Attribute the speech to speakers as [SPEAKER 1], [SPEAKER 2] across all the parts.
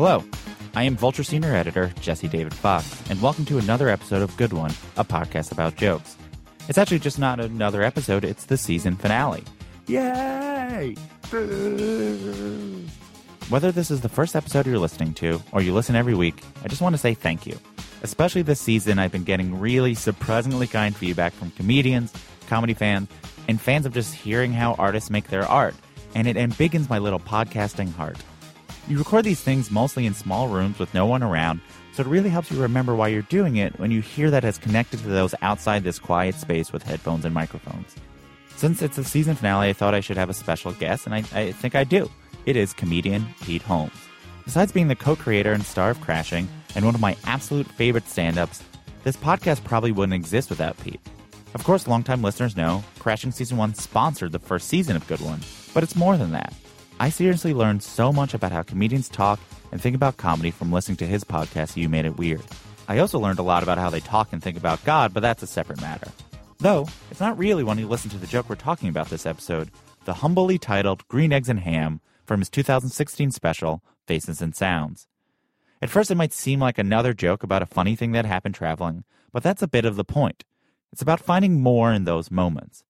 [SPEAKER 1] Hello, I am Vulture Senior Editor Jesse David Fox, and welcome to another episode of Good One, a podcast about jokes. It's actually just not another episode, it's the season finale. Yay! Whether this is the first episode you're listening to, or you listen every week, I just want to say thank you. Especially this season, I've been getting really surprisingly kind feedback from comedians, comedy fans, and fans of just hearing how artists make their art, and it embiggens my little podcasting heart. You record these things mostly in small rooms with no one around, so it really helps you remember why you're doing it when you hear that it's connected to those outside this quiet space with headphones and microphones. Since it's the season finale, I thought I should have a special guest, and I, I think I do. It is comedian Pete Holmes. Besides being the co creator and star of Crashing, and one of my absolute favorite stand ups, this podcast probably wouldn't exist without Pete. Of course, longtime listeners know Crashing Season 1 sponsored the first season of Good One, but it's more than that. I seriously learned so much about how comedians talk and think about comedy from listening to his podcast, You Made It Weird. I also learned a lot about how they talk and think about God, but that's a separate matter. Though, it's not really when you listen to the joke we're talking about this episode, the humbly titled Green Eggs and Ham from his 2016 special, Faces and Sounds. At first, it might seem like another joke about a funny thing that happened traveling, but that's a bit of the point. It's about finding more in those moments.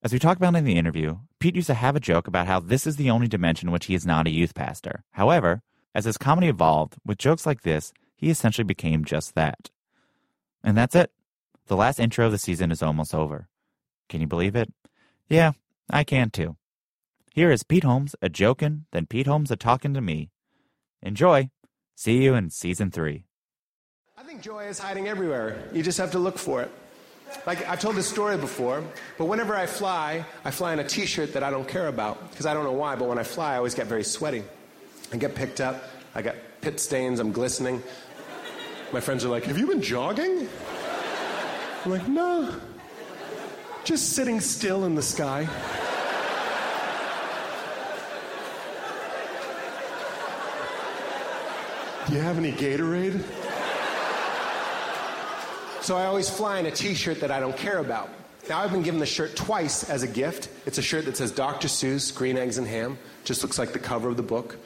[SPEAKER 1] As we talk about in the interview, Pete used to have a joke about how this is the only dimension in which he is not a youth pastor. However, as his comedy evolved, with jokes like this, he essentially became just that. And that's it. The last intro of the season is almost over. Can you believe it? Yeah, I can too. Here is Pete Holmes a joking, then Pete Holmes a talking to me. Enjoy. See you in season three.
[SPEAKER 2] I think joy is hiding everywhere. You just have to look for it. Like, I've told this story before, but whenever I fly, I fly in a t shirt that I don't care about. Because I don't know why, but when I fly, I always get very sweaty. I get picked up, I got pit stains, I'm glistening. My friends are like, Have you been jogging? I'm like, No. Just sitting still in the sky. Do you have any Gatorade? So I always fly in a t shirt that I don't care about. Now I've been given the shirt twice as a gift. It's a shirt that says Dr. Seuss, Green Eggs and Ham. Just looks like the cover of the book.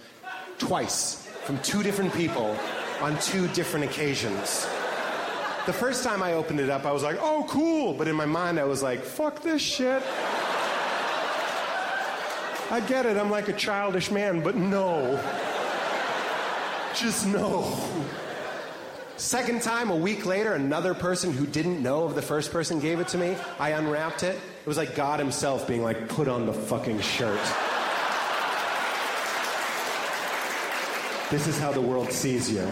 [SPEAKER 2] Twice from two different people on two different occasions. The first time I opened it up, I was like, oh, cool. But in my mind, I was like, fuck this shit. I get it, I'm like a childish man, but no. Just no. Second time, a week later, another person who didn't know of the first person gave it to me. I unwrapped it. It was like God Himself being like, put on the fucking shirt. This is how the world sees you.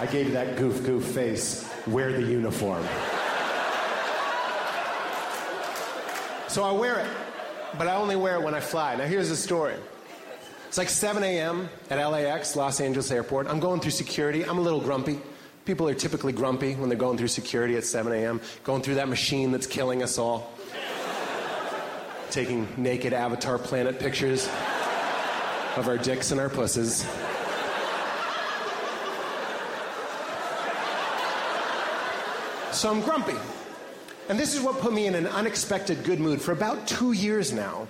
[SPEAKER 2] I gave you that goof goof face. Wear the uniform. So I wear it, but I only wear it when I fly. Now here's the story. It's like 7 a.m. at LAX, Los Angeles Airport. I'm going through security. I'm a little grumpy. People are typically grumpy when they're going through security at 7 a.m., going through that machine that's killing us all, taking naked Avatar planet pictures of our dicks and our pusses. So I'm grumpy. And this is what put me in an unexpected good mood for about two years now.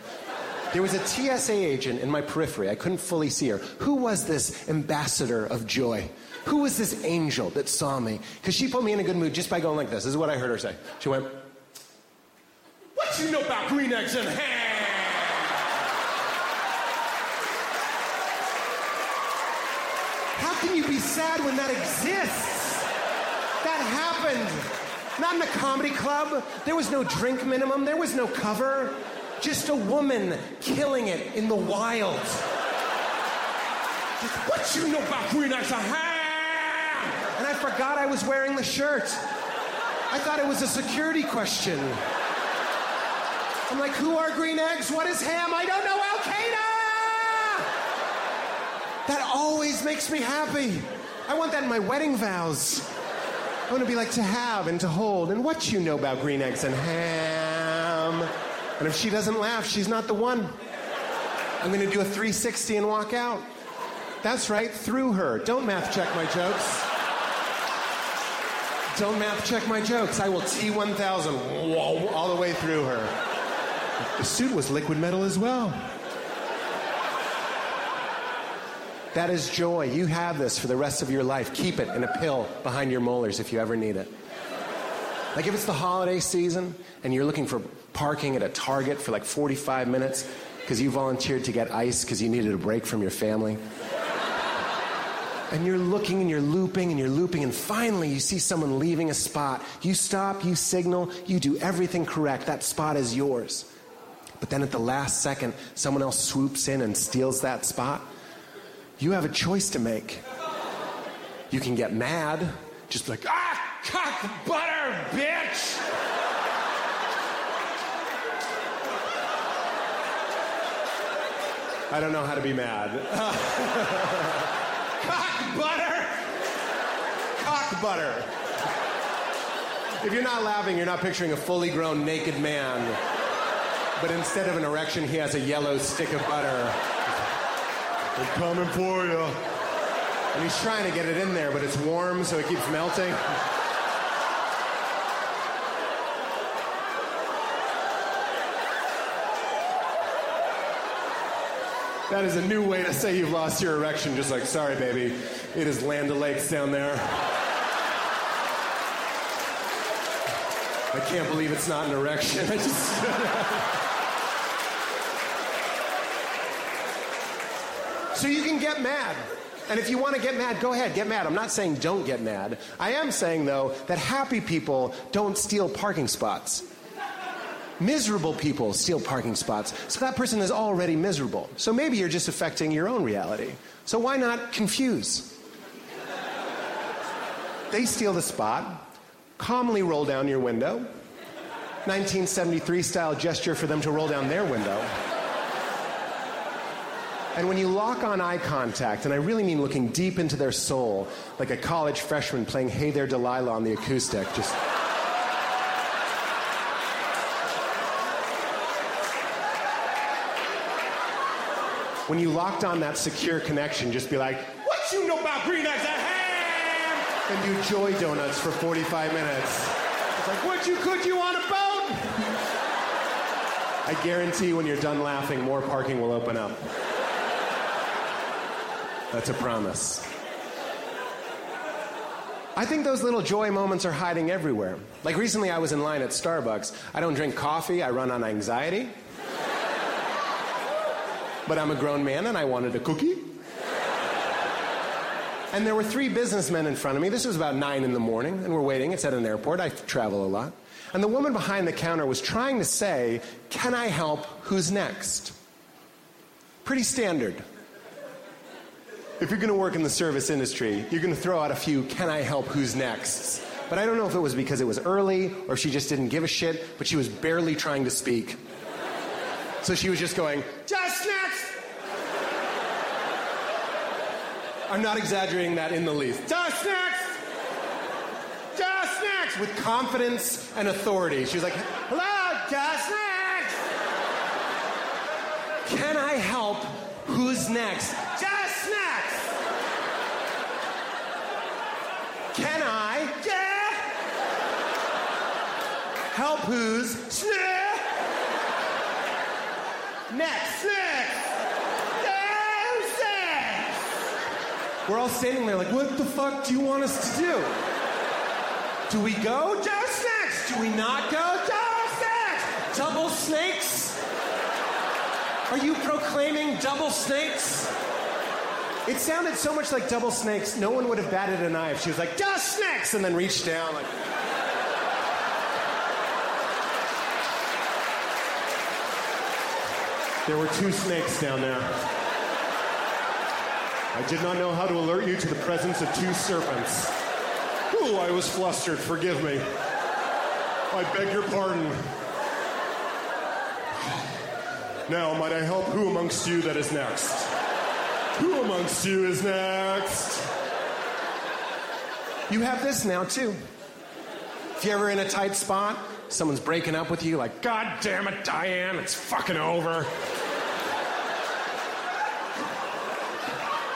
[SPEAKER 2] There was a TSA agent in my periphery. I couldn't fully see her. Who was this ambassador of joy? Who was this angel that saw me? Because she put me in a good mood just by going like this. This is what I heard her say. She went, What you know about green eggs and ham? How can you be sad when that exists? That happened. Not in a comedy club. There was no drink minimum. There was no cover. Just a woman killing it in the wild. What you know about green eggs and ham? And I forgot I was wearing the shirt. I thought it was a security question. I'm like, who are green eggs? What is ham? I don't know. Al Qaeda! That always makes me happy. I want that in my wedding vows. I want to be like to have and to hold. And what you know about green eggs and ham? And if she doesn't laugh, she's not the one. I'm going to do a 360 and walk out. That's right, through her. Don't math check my jokes. Don't math check my jokes. I will T1000 all the way through her. The suit was liquid metal as well. That is joy. You have this for the rest of your life. Keep it in a pill behind your molars if you ever need it. Like if it's the holiday season and you're looking for parking at a Target for like 45 minutes because you volunteered to get ice because you needed a break from your family. And you're looking and you're looping and you're looping, and finally you see someone leaving a spot. You stop, you signal, you do everything correct. That spot is yours. But then at the last second, someone else swoops in and steals that spot. You have a choice to make. You can get mad, just like, ah, cock butter, bitch! I don't know how to be mad. cock butter! Cock butter. If you're not laughing, you're not picturing a fully grown naked man. But instead of an erection, he has a yellow stick of butter. They're coming for you. And he's trying to get it in there, but it's warm, so it keeps melting. That is a new way to say you've lost your erection, just like, sorry, baby, it is Land O'Lakes down there. I can't believe it's not an erection. I just. so you can get mad. And if you want to get mad, go ahead, get mad. I'm not saying don't get mad. I am saying, though, that happy people don't steal parking spots. Miserable people steal parking spots. So that person is already miserable. So maybe you're just affecting your own reality. So why not confuse? They steal the spot, calmly roll down your window. 1973 style gesture for them to roll down their window. And when you lock on eye contact, and I really mean looking deep into their soul, like a college freshman playing Hey There Delilah on the acoustic, just. When you locked on that secure connection, just be like, What you know about green eggs and ham? And do joy donuts for 45 minutes. It's like, What you could you on a boat? I guarantee when you're done laughing, more parking will open up. That's a promise. I think those little joy moments are hiding everywhere. Like recently, I was in line at Starbucks. I don't drink coffee, I run on anxiety. But I'm a grown man and I wanted a cookie. And there were three businessmen in front of me. This was about nine in the morning, and we're waiting. It's at an airport. I travel a lot. And the woman behind the counter was trying to say, Can I help? Who's next? Pretty standard. If you're going to work in the service industry, you're going to throw out a few, Can I help? Who's next? But I don't know if it was because it was early or she just didn't give a shit, but she was barely trying to speak. So she was just going, Just next! I'm not exaggerating that in the least. Just next! Just next! With confidence and authority. She was like, hello, just next! Can I help? Who's next? Just next! Can I? Yeah! Help who's? Snap! Next! Next! We're all standing there like, what the fuck do you want us to do? Do we go? Just next. Do we not go? Just next. Double snakes? Are you proclaiming double snakes? It sounded so much like double snakes, no one would have batted an eye if she was like, just snakes, and then reached down like. There were two snakes down there. I did not know how to alert you to the presence of two serpents. Ooh, I was flustered. Forgive me. I beg your pardon. Now, might I help who amongst you that is next? Who amongst you is next? You have this now, too. If you're ever in a tight spot, someone's breaking up with you, like, God damn it, Diane, it's fucking over.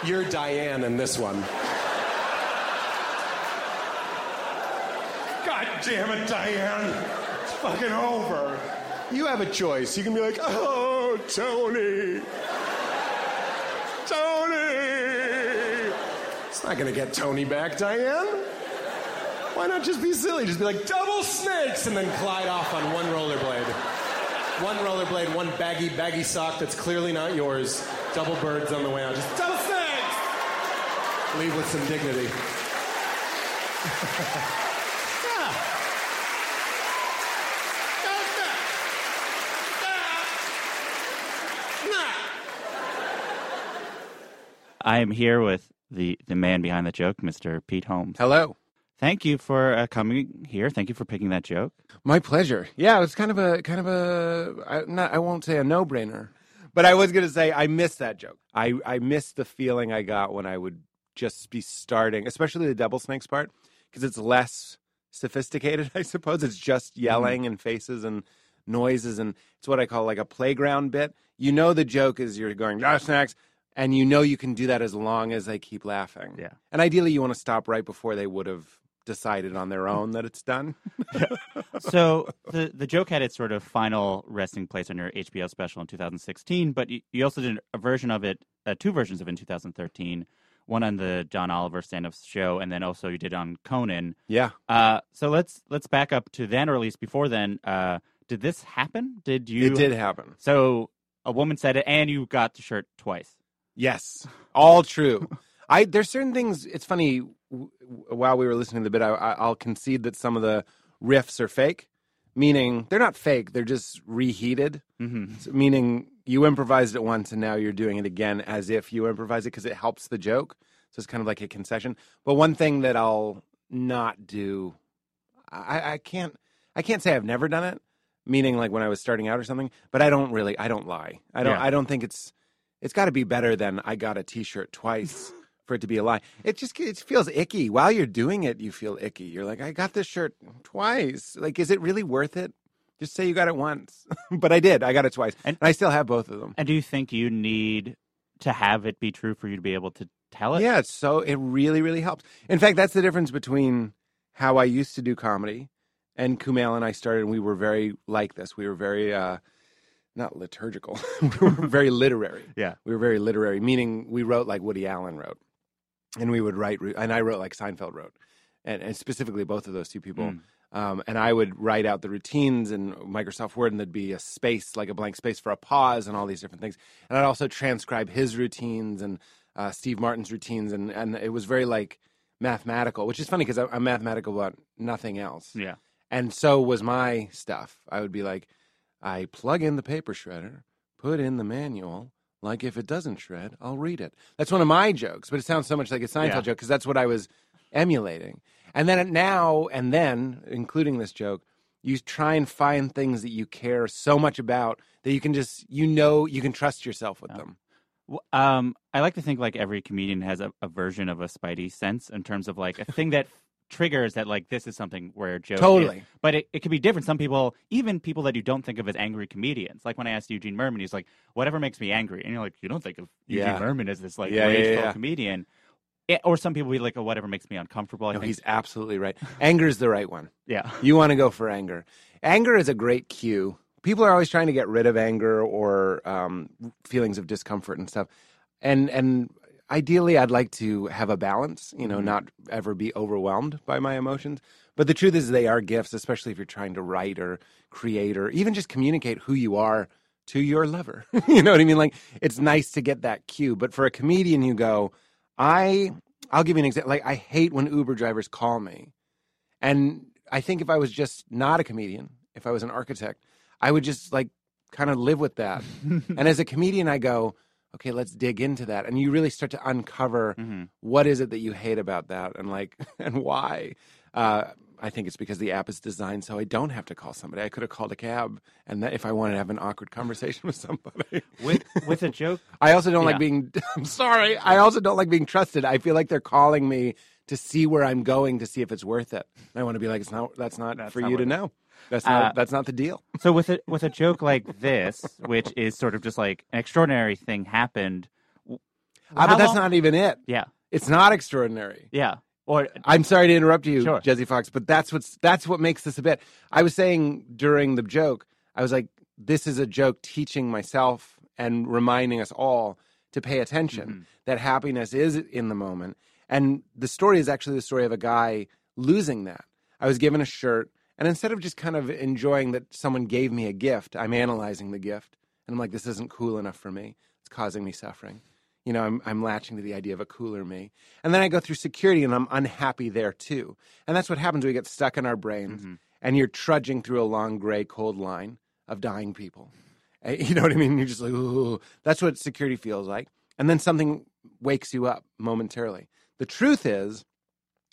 [SPEAKER 2] You're Diane in this one. God damn it, Diane. It's fucking over. You have a choice. You can be like, oh, Tony. Tony.
[SPEAKER 3] It's not gonna get Tony back, Diane. Why not just be silly? Just be like, double snakes, and then glide off on one rollerblade. One rollerblade, one baggy, baggy sock that's clearly not yours. Double birds on the way out. Just double! Leave with some dignity. yeah.
[SPEAKER 1] I am here with the, the man behind the joke, Mr. Pete Holmes.
[SPEAKER 2] Hello.
[SPEAKER 1] Thank you for uh, coming here. Thank you for picking that joke.
[SPEAKER 2] My pleasure. Yeah, it was kind of a kind of a I, not I won't say a no brainer, but I was going to say I missed that joke. I I missed the feeling I got when I would just be starting, especially the double snakes part, because it's less sophisticated. I suppose it's just yelling and faces and noises, and it's what I call like a playground bit. You know, the joke is you're going double snakes. And you know you can do that as long as they keep laughing.
[SPEAKER 1] Yeah.
[SPEAKER 2] And ideally, you want to stop right before they would have decided on their own that it's done.
[SPEAKER 1] so the the joke had its sort of final resting place on your HBO special in 2016, but you, you also did a version of it, uh, two versions of it in 2013. One on the John Oliver stand-up show, and then also you did on Conan.
[SPEAKER 2] yeah.
[SPEAKER 1] Uh, so let's let's back up to then, or at least before then. Uh, did this happen? Did you?
[SPEAKER 2] It did happen.
[SPEAKER 1] So a woman said it, and you got the shirt twice.
[SPEAKER 2] Yes, all true. I there's certain things. It's funny. W- while we were listening to the bit, I, I, I'll concede that some of the riffs are fake. Meaning they're not fake. They're just reheated.
[SPEAKER 1] Mm-hmm.
[SPEAKER 2] So meaning you improvised it once and now you're doing it again as if you improvised it because it helps the joke. So it's kind of like a concession. But one thing that I'll not do, I, I can't. I can't say I've never done it. Meaning like when I was starting out or something. But I don't really. I don't lie. I don't.
[SPEAKER 1] Yeah.
[SPEAKER 2] I don't think it's. It's got to be better than I got a T-shirt twice for it to be a lie. It just it feels icky while you're doing it. You feel icky. You're like, I got this shirt twice. Like, is it really worth it? Just say you got it once. but I did. I got it twice,
[SPEAKER 1] And-
[SPEAKER 2] and, I still have both of them.
[SPEAKER 1] And do you think you need to have it be true for you to be able to tell it?
[SPEAKER 2] Yeah, so it really really helps. In fact, that's the difference between how I used to do comedy and Kumail and I started. and We were very like this. We were very uh, not liturgical. we were very literary.
[SPEAKER 1] Yeah.
[SPEAKER 2] we were very literary, meaning we wrote like Woody Allen wrote, and we would write, and I wrote like Seinfeld wrote, and, and specifically both of those two people.
[SPEAKER 1] Mm.
[SPEAKER 2] Um, and I would write out the routines in Microsoft Word, and there'd be a space, like a blank space for a pause, and all these different things. And I'd also transcribe his routines and uh, Steve Martin's routines, and and it was very like mathematical, which is funny because I'm mathematical about nothing else.
[SPEAKER 1] Yeah.
[SPEAKER 2] And so was my stuff. I would be like, I plug in the paper shredder, put in the manual. Like if it doesn't shred, I'll read it. That's one of my jokes, but it sounds so much like a Seinfeld
[SPEAKER 1] Yeah.
[SPEAKER 2] joke because that's what I was emulating. And then now and then, including this joke, you try and find things that you care so much about that you can just, you know, you can trust yourself with them.
[SPEAKER 1] Um, I like to think like every comedian has a, a version of a spidey sense in terms of like a thing that triggers that like this is something where a joke is-
[SPEAKER 2] Totally.
[SPEAKER 1] but it, it could be different. Some people, even people that you don't think of as angry comedians, like when I asked Eugene Mirman, he's like, "Whatever makes me angry," and you're like, "You don't think of Eugene
[SPEAKER 2] Yeah.
[SPEAKER 1] Mirman as this like
[SPEAKER 2] Yeah, yeah,
[SPEAKER 1] rageful
[SPEAKER 2] yeah.
[SPEAKER 1] comedian." It- or some people be like, "Oh, whatever makes me uncomfortable." I
[SPEAKER 2] No,
[SPEAKER 1] think,
[SPEAKER 2] he's absolutely right. Anger is the right one.
[SPEAKER 1] yeah,
[SPEAKER 2] You want to go for anger. Anger is a great cue. People are always trying to get rid of anger or um, feelings of discomfort and stuff. And and ideally, I'd like to have a balance. You know, not ever be overwhelmed by my emotions. But the truth is, they are gifts, especially if you're trying to write or create or even just communicate who you are to your lover. you know what I mean? Like it's nice to get that cue. But for a comedian, you go, I. I'll give you an example. Like I hate when Uber drivers call me. And I think if I was just not a comedian, if I was an architect, I would just like kind of live with that. and as a comedian, I go, okay, let's dig into that. And you really start to uncover
[SPEAKER 1] Mhm.
[SPEAKER 2] what is it that you hate about that and like, and why. Uh, I think it's because the app is designed so I don't have to call somebody. I could have called a cab, and that if I wanted to have an awkward conversation with somebody,
[SPEAKER 1] with with a joke.
[SPEAKER 2] I also don't
[SPEAKER 1] Yeah.
[SPEAKER 2] like being. I'm sorry. I also don't like being trusted. I feel like they're calling me to see where I'm going to see if it's worth it. I want to be like, it's not. That's not
[SPEAKER 1] That's
[SPEAKER 2] for
[SPEAKER 1] not
[SPEAKER 2] you to know. That's not.
[SPEAKER 1] Uh,
[SPEAKER 2] that's not the deal.
[SPEAKER 1] So with a with a joke like this, which is sort of just like an extraordinary thing happened.
[SPEAKER 2] Ah, but that's
[SPEAKER 1] long-
[SPEAKER 2] not even it.
[SPEAKER 1] Yeah,
[SPEAKER 2] It's not extraordinary.
[SPEAKER 1] yeah. Or
[SPEAKER 2] I'm sorry to interrupt you,
[SPEAKER 1] Sure.
[SPEAKER 2] Jesse Fox, but that's what's that's what makes this a bit. I was saying during the joke, I was like, this is a joke teaching myself and reminding us all to pay attention
[SPEAKER 1] Mm-hmm.
[SPEAKER 2] that happiness is in the moment. And the story is actually the story of a guy losing that. I was given a shirt, and instead of just kind of enjoying that someone gave me a gift, I'm analyzing the gift. And I'm like, this isn't cool enough for me. It's causing me suffering. You know, I'm, I'm latching to the idea of a cooler me. And then I go through security and I'm unhappy there too. And that's what happens. We get stuck in our brains
[SPEAKER 1] Mm-hmm.
[SPEAKER 2] and you're trudging through a long, gray, cold line of dying people. Uh, You know what I mean? You're just like, ooh. That's what security feels like. And then something wakes you up momentarily. The truth is,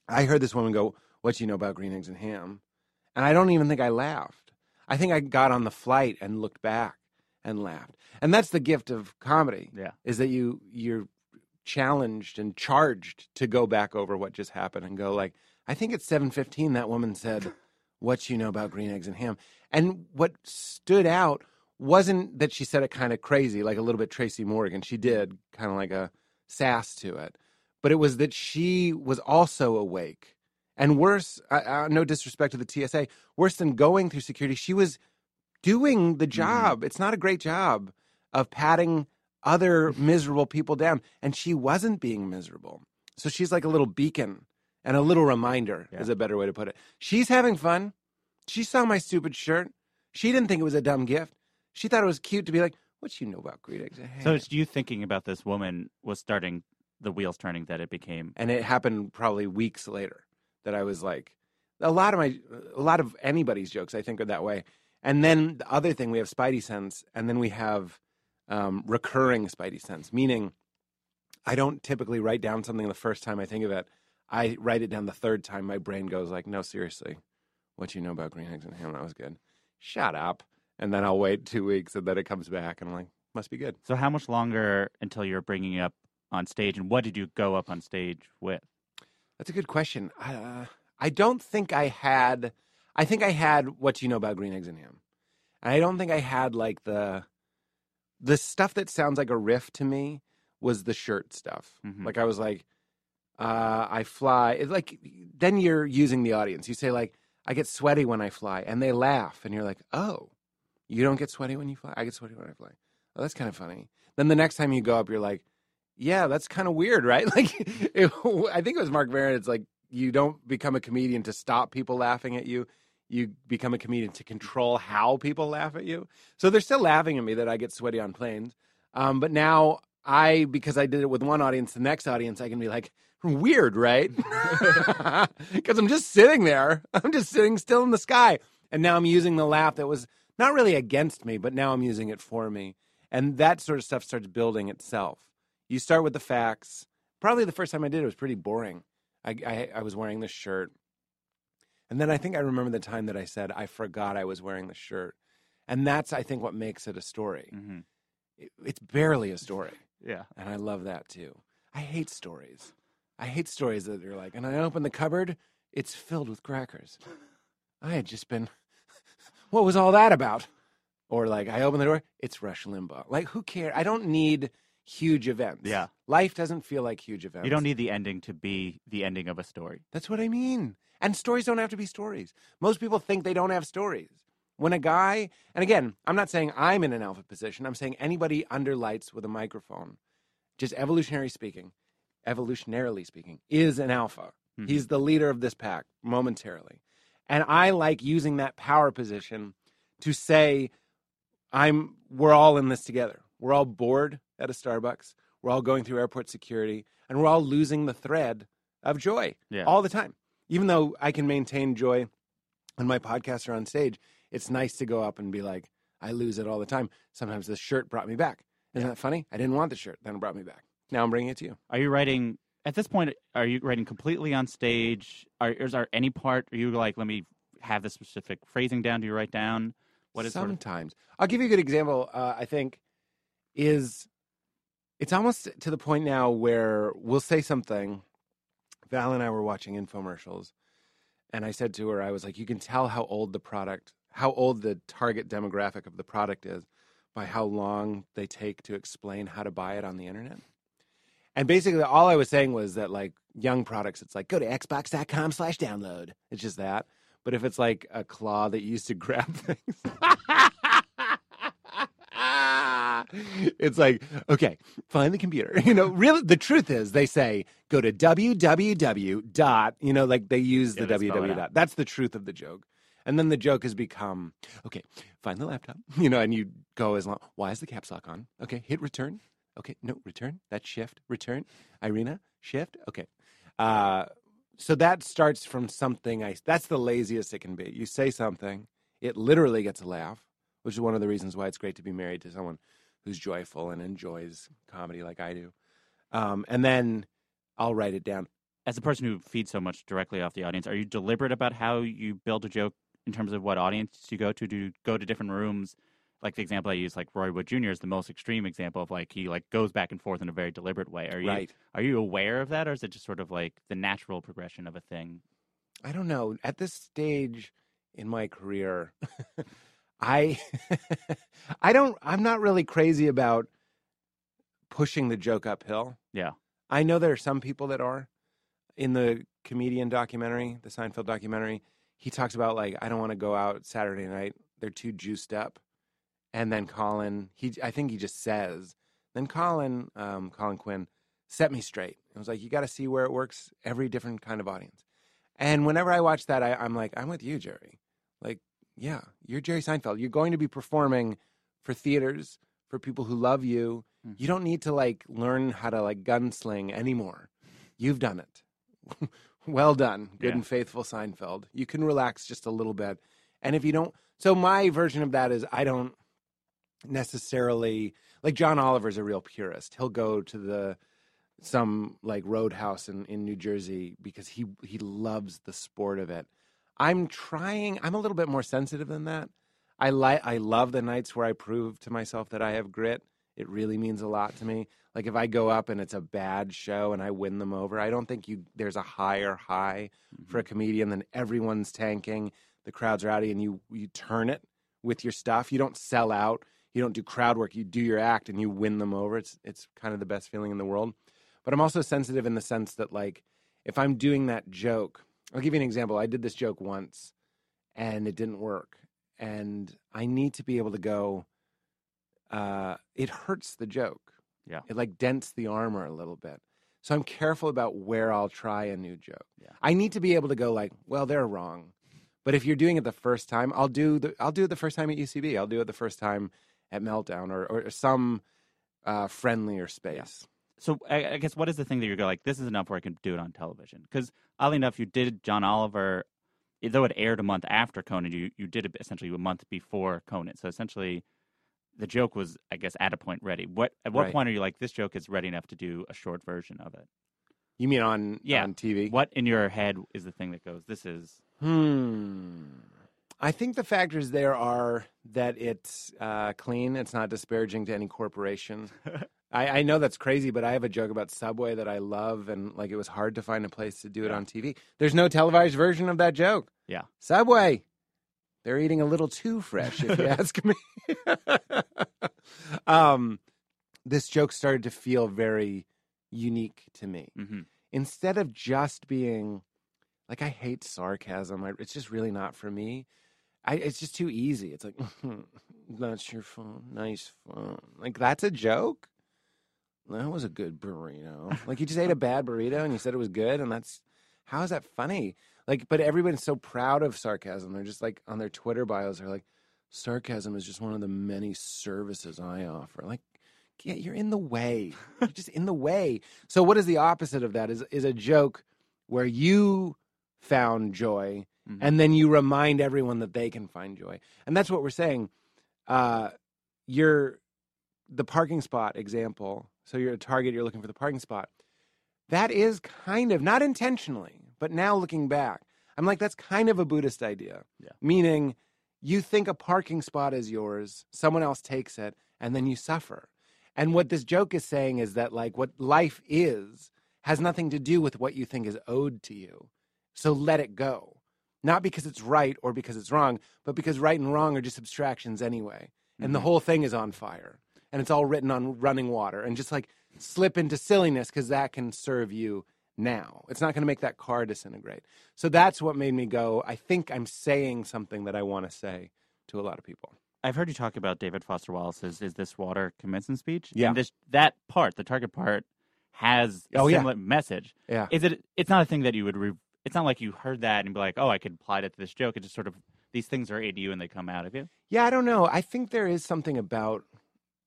[SPEAKER 2] I heard this woman go, What do you know about green eggs and ham? And I don't even think I laughed. I think I got on the flight and looked back and laughed. And that's the gift of comedy.
[SPEAKER 1] Yeah.
[SPEAKER 2] Is that you you're challenged and charged to go back over what just happened and go like, I think it's seven fifteen that woman said, What you know about green eggs and ham? And what stood out wasn't that she said it kind of crazy, like a little bit Tracy Morgan. She did kind of like a sass to it. But it was that she was also awake. And worse, I, I, no disrespect to the TSA, worse than going through security, she was doing the mm-hmm. job. It's not a great job of patting other miserable people down. And she wasn't being miserable. So she's like a little beacon and a little reminder,
[SPEAKER 1] Yeah.
[SPEAKER 2] is a better way to put it. She's having fun. She saw my stupid shirt. She didn't think it was a dumb gift. She thought it was cute to be like, what you know about green eggs and?
[SPEAKER 1] So it's you thinking about this woman was starting the wheels turning that it became.
[SPEAKER 2] and it happened probably weeks later that I was like, a lot of my, a lot of anybody's jokes I think are that way. And then the other thing, we have Spidey sense, and then we have um, recurring Spidey sense, meaning I don't typically write down something the first time I think of it. I write it down the third time. My brain goes like, "No, seriously, what you know about green eggs and ham? That was good. Shut up." And then I'll wait two weeks, and then it comes back, and I'm like, "Must be good."
[SPEAKER 1] So how much longer until you're bringing it up on stage, and what did you go up on stage with?
[SPEAKER 2] That's a good question. Uh, I don't think I had. I think I had what you know about green eggs and ham. And I don't think I had like the the stuff that sounds like a riff to me was the shirt stuff.
[SPEAKER 1] Mhm.
[SPEAKER 2] Like I was like, uh, I fly. It's like then you're using the audience. You say like, I get sweaty when I fly, and they laugh, and you're like, oh, you don't get sweaty when you fly. I get sweaty when I fly. Oh, that's kind of funny. Then the next time you go up, you're like, yeah, that's kind of weird, right? Like, it, I think it was Marc Maron. It's like you don't become a comedian to stop people laughing at you. You become a comedian to control how people laugh at you. So they're still laughing at me that I get sweaty on planes. Um, but now I, because I did it with one audience, the next audience, I can be like, weird, right? Because I'm just sitting there. I'm just sitting still in the sky. And now I'm using the laugh that was not really against me, but now I'm using it for me. And that sort of stuff starts building itself. You start with the facts. Probably the first time I did it was pretty boring. I, I, I was wearing this shirt. And then I think I remember the time that I said, I forgot I was wearing the shirt. And that's, I think, what makes it a story.
[SPEAKER 1] hmm
[SPEAKER 2] It, it's barely a story.
[SPEAKER 1] Yeah.
[SPEAKER 2] And I love that too. I hate stories. I hate stories that are like, and I open the cupboard, it's filled with crackers. I had just been, what was all that about? Or like, I open the door, it's Rush Limbaugh. Like, who cares? I don't need huge events.
[SPEAKER 1] Yeah.
[SPEAKER 2] Life doesn't feel like huge events.
[SPEAKER 1] You don't need the ending to be the ending of a story.
[SPEAKER 2] That's what I mean. And stories don't have to be stories. Most people think they don't have stories. When a guy, and again, I'm not saying I'm in an alpha position, I'm saying anybody under lights with a microphone, just evolutionary speaking, evolutionarily speaking, is an alpha.
[SPEAKER 1] Mhm.
[SPEAKER 2] He's the leader of this pack momentarily. And I like using that power position to say, I'm we're all in this together. We're all bored at a Starbucks. We're all going through airport security, and we're all losing the thread of joy
[SPEAKER 1] Yeah.
[SPEAKER 2] all the time. Even though I can maintain joy when my podcasts are on stage, it's nice to go up and be like, I lose it all the time. Sometimes the shirt brought me back. Isn't that funny? I didn't want the shirt, then it brought me back. Now I'm bringing it to you.
[SPEAKER 1] Are you writing at this point? Are you writing completely on stage? Are, is there any part? Are you like, let me have this specific phrasing down? Do you write down what is sort of?
[SPEAKER 2] sometimes i'll give you a good example uh, i think is it's almost to the point now where we'll say something val and i were watching infomercials and i said to her i was like you can tell how old the product how old the target demographic of the product is by how long they take to explain how to buy it on the internet. And basically all i was saying was that like young products it's like go to xbox.com slash download. It's just that. But if it's like a claw that you used to grab things, it's like, okay, find the computer. You know, really, the truth is, they say go to www dot. You know, like they use the www dot. That's the truth of the joke. And then the joke has become, okay, find the laptop. You know, and you go as long. Why is the caps lock on? Okay, hit return. Okay, no return. That's shift. Return. Irina, shift. Okay. Uh, so that starts from something. I. That's the laziest it can be. You say something, it literally gets a laugh, which is one of the reasons why it's great to be married to someone who's joyful and enjoys comedy like I do. Um, and then I'll write it down.
[SPEAKER 1] As a person who feeds so much directly off the audience, are you deliberate about how you build a joke in terms of what audience you go to? Do you go to different rooms? Like the example I use, like Roy Wood Jr. is the most extreme example of like he like goes back and forth in a very deliberate way. Are you
[SPEAKER 2] Right.
[SPEAKER 1] are you aware of that, or is it just sort of like the natural progression of a thing?
[SPEAKER 2] I don't know. At this stage in my career, I I don't I'm not really crazy about pushing the joke uphill.
[SPEAKER 1] Yeah.
[SPEAKER 2] I know there are some people that are. In the comedian documentary, the Seinfeld documentary, he talks about like I don't want to go out Saturday night. They're too juiced up. And then Colin, he I think he just says, then Colin, um, Colin Quinn, set me straight. It was like you got to see where it works every different kind of audience. And whenever I watch that, I, I'm like, I'm with you, Jerry. Yeah, you're Jerry Seinfeld. You're going to be performing for theaters for people who love you.
[SPEAKER 1] Mhm.
[SPEAKER 2] You don't need to like learn how to like gunsling anymore. You've done it. well done, good
[SPEAKER 1] Yeah.
[SPEAKER 2] and faithful Seinfeld. You can relax just a little bit. And if you don't, so my version of that is I don't necessarily like John Oliver's a real purist. He'll go to the some like roadhouse in, in New Jersey because he he loves the sport of it. I'm trying I'm a little bit more sensitive than that. I like I love the nights where I prove to myself that I have grit. It really means a lot to me. Like if I go up and it's a bad show and I win them over, I don't think you there's a higher high for a mm-hmm. comedian than everyone's tanking, the crowd's rowdy, and you you turn it with your stuff. You don't sell out. You don't do crowd work. You do your act and you win them over. It's it's kind of the best feeling in the world. But I'm also sensitive in the sense that like if I'm doing that joke, I'll give you an example. I did this joke once and it didn't work. And I need to be able to go uh it hurts the joke.
[SPEAKER 1] Yeah.
[SPEAKER 2] It like dents the armor a little bit. So I'm careful about where I'll try a new joke.
[SPEAKER 1] Yeah.
[SPEAKER 2] I need to be able to go like, well, they're wrong. But if you're doing it the first time, I'll do the I'll do it the first time at UCB. I'll do it the first time at Meltdown or or some uh, friendlier space.
[SPEAKER 1] So I, I guess what is the thing that you go like this is enough where I can do it on television? Because oddly enough, you did John Oliver, though it aired a month after Conan. You you did it essentially a month before Conan. So essentially, the joke was I guess at a point ready. What at what
[SPEAKER 2] Right.
[SPEAKER 1] point are you like this joke is ready enough to do a short version of it?
[SPEAKER 2] You mean on
[SPEAKER 1] Yeah.
[SPEAKER 2] on TV?
[SPEAKER 1] What in your head is the thing that goes this is
[SPEAKER 2] Hmm. I think the factors there are that it's uh, clean. It's not disparaging to any corporation. I, I know that's crazy, but I have a joke about Subway that I love, and like it was hard to find a place to do it on TV. There's no televised version of that joke.
[SPEAKER 1] Yeah.
[SPEAKER 2] Subway, they're eating a little too fresh, if you ask me. um, this joke started to feel very unique to me
[SPEAKER 1] hmm
[SPEAKER 2] instead of just being like I hate sarcasm. I, it's just really not for me. I, it's just too easy. It's like that's your phone, nice phone. Like that's a joke. That was a good burrito. Like you just ate a bad burrito and you said it was good, and that's how is that funny? Like, but everyone's so proud of sarcasm. They're just like on their Twitter bios. They're like, sarcasm is just one of the many services I offer. Like, yeah, you're in the way. You're just in the way. So what is the opposite of that? Is is a joke where you found joy
[SPEAKER 1] Mhm.
[SPEAKER 2] and then you remind everyone that they can find joy. And that's what we're saying. Uh you're the parking spot example. So you're at Target, you're looking for the parking spot. That is kind of not intentionally, but now looking back, I'm like, that's kind of a Buddhist idea.
[SPEAKER 1] Yeah.
[SPEAKER 2] Meaning you think a parking spot is yours, someone else takes it, and then you suffer. And what this joke is saying is that like what life is has nothing to do with what you think is owed to you. So let it go. Not because it's right or because it's wrong, but because right and wrong are just abstractions anyway. And the
[SPEAKER 1] Mhm.
[SPEAKER 2] whole thing is on fire. And it's all written on running water. And just like slip into silliness because that can serve you now. It's not going to make that car disintegrate. So that's what made me go, I think I'm saying something that I want to say to a lot of people.
[SPEAKER 1] I've heard you talk about David Foster Wallace's "Is This Water" commencement speech.
[SPEAKER 2] Yeah.
[SPEAKER 1] and this that part, the target part, has a
[SPEAKER 2] Oh, yeah.
[SPEAKER 1] similar message.
[SPEAKER 2] Yeah.
[SPEAKER 1] Is it? It's not a thing that you would. Re- it's not like you heard that and be like, "Oh, I could apply that to this joke." It just sort of these things are in you and they come out of you.
[SPEAKER 2] Yeah, I don't know. I think there is something about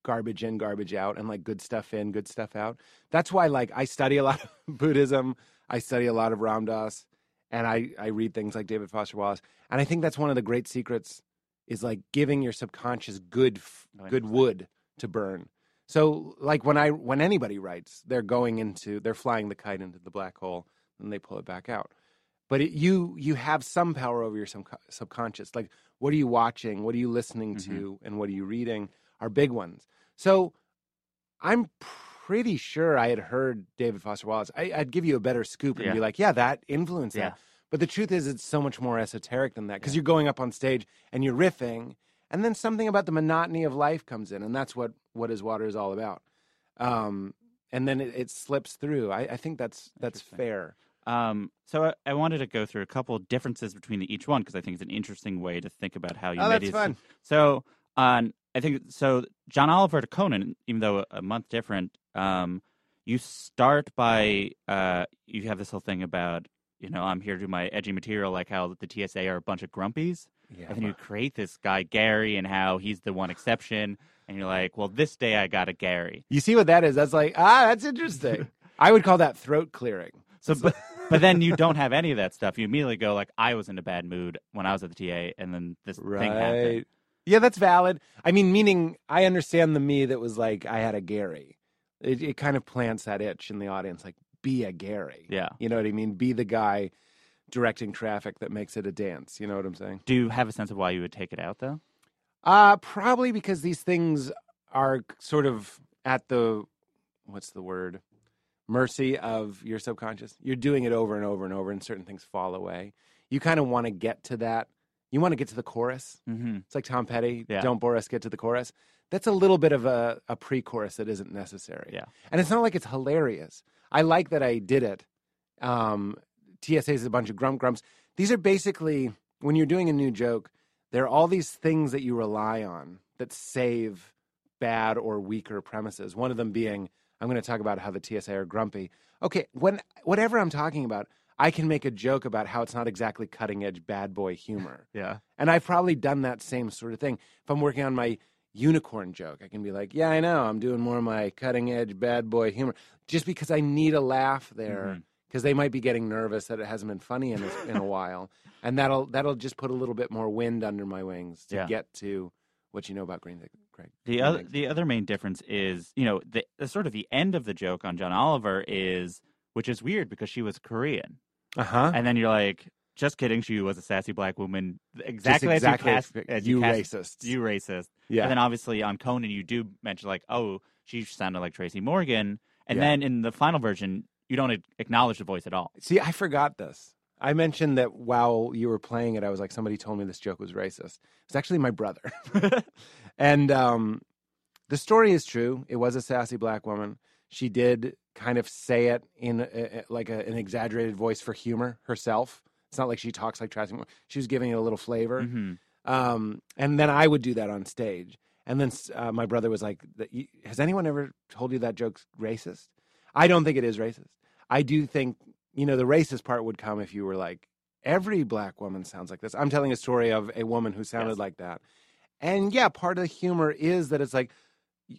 [SPEAKER 2] garbage in, garbage out, and like good stuff in, good stuff out. That's why, like, I study a lot of Buddhism. I study a lot of Ram Dass, and I I read things like David Foster Wallace. And I think that's one of the great secrets is like giving your subconscious good good wood to burn. So, like when I when anybody writes, they're going into they're flying the kite into the black hole, and they pull it back out. But it, you you have some power over your subco- subconscious. Like, what are you watching? What are you listening to? And what are you reading? Are big ones. So, I'm pretty sure I had heard David Foster Wallace. I, I'd give you a better scoop and
[SPEAKER 1] Yeah.
[SPEAKER 2] be like, yeah, that influenced
[SPEAKER 1] Yeah.
[SPEAKER 2] that. But the truth is, it's so much more esoteric than that because you're going up on stage and you're riffing, and then something about the monotony of life comes in, and that's what what is water is all about. Um, and then it, it slips through. I, I think that's that's fair.
[SPEAKER 1] Um, so I, I wanted to go through a couple of differences between each one because I think it's an interesting way to think about how you
[SPEAKER 2] Oh,
[SPEAKER 1] made
[SPEAKER 2] that's
[SPEAKER 1] it.
[SPEAKER 2] fun.
[SPEAKER 1] So on, I think so. John Oliver to Conan, even though a, a month different, um, you start by uh, you have this whole thing about you know I'm here to do my edgy material, like how the TSA are a bunch of grumpies,
[SPEAKER 2] Yeah.
[SPEAKER 1] and then you create this guy Gary and how he's the one exception, and you're like, well, this day I got a Gary.
[SPEAKER 2] You see what that is? That's like ah, that's interesting. I would call that throat clearing.
[SPEAKER 1] So, but but then you don't have any of that stuff. You immediately go like, I was in a bad mood when I was at the TA, and then this thing happened.
[SPEAKER 2] Yeah, that's valid. I mean, meaning I understand the me that was like I had a Gary. It, it kind of plants that itch in the audience, like be a Gary.
[SPEAKER 1] Yeah.
[SPEAKER 2] You know what I mean? Be the guy directing traffic that makes it a dance. You know what I'm saying?
[SPEAKER 1] Do you have a sense of why you would take it out though?
[SPEAKER 2] Uh probably because these things are sort of at the what's the word? Mercy of your subconscious. You're doing it over and over and over, and certain things fall away. You kind of want to get to that. You want to get to the chorus.
[SPEAKER 1] Mm-hmm.
[SPEAKER 2] It's like Tom Petty.
[SPEAKER 1] Yeah.
[SPEAKER 2] Don't bore us. Get to the chorus. That's a little bit of a, a pre-chorus that isn't necessary.
[SPEAKER 1] Yeah.
[SPEAKER 2] And it's not like it's hilarious. I like that I did it. Um, TSA is a bunch of grump grumps. These are basically when you're doing a new joke. There are all these things that you rely on that save bad or weaker premises. One of them being, I'm going to talk about how the TSA are grumpy. Okay, when whatever I'm talking about, I can make a joke about how it's not exactly cutting edge bad boy humor.
[SPEAKER 1] Yeah.
[SPEAKER 2] And I've probably done that same sort of thing. If I'm working on my unicorn joke, I can be like, yeah, I know, I'm doing more of my cutting edge bad boy humor just because I need a laugh there
[SPEAKER 1] mm-hmm.
[SPEAKER 2] because they might be getting nervous that it hasn't been funny in a, in a while. And that'll that'll just put a little bit more wind under my wings to
[SPEAKER 1] Yeah.
[SPEAKER 2] get to what you know about Green Craig.
[SPEAKER 1] The other the other main difference is, you know, the, the sort of the end of the joke on John Oliver is, which is weird because she was Korean,
[SPEAKER 2] Uh-huh.
[SPEAKER 1] and then you're like, just kidding, she was a sassy black woman, exactly,
[SPEAKER 2] Just exactly
[SPEAKER 1] as you cast, as
[SPEAKER 2] you
[SPEAKER 1] cast-
[SPEAKER 2] racist.
[SPEAKER 1] you racist.
[SPEAKER 2] yeah.
[SPEAKER 1] And then obviously on Conan, you do mention like, oh, she sounded like Tracy Morgan, and
[SPEAKER 2] Yeah.
[SPEAKER 1] then in the final version, you don't acknowledge the voice at all.
[SPEAKER 2] See, I forgot this. I mentioned that while you were playing it, I was like, somebody told me this joke was racist. It's actually my brother. and um, the story is true. It was a sassy black woman. She did kind of say it in a, a- like a, an exaggerated voice for humor herself. It's not like she talks like Tracy. She was giving it a little flavor.
[SPEAKER 1] hmm
[SPEAKER 2] Um, and then I would do that on stage. And then uh, my brother was like, "Has anyone ever told you that joke's racist?" I don't think it is racist. I do think you know the racist part would come if you were like, "Every black woman sounds like this." I'm telling a story of a woman who sounded
[SPEAKER 1] Yes.
[SPEAKER 2] like that. And yeah, part of the humor is that it's like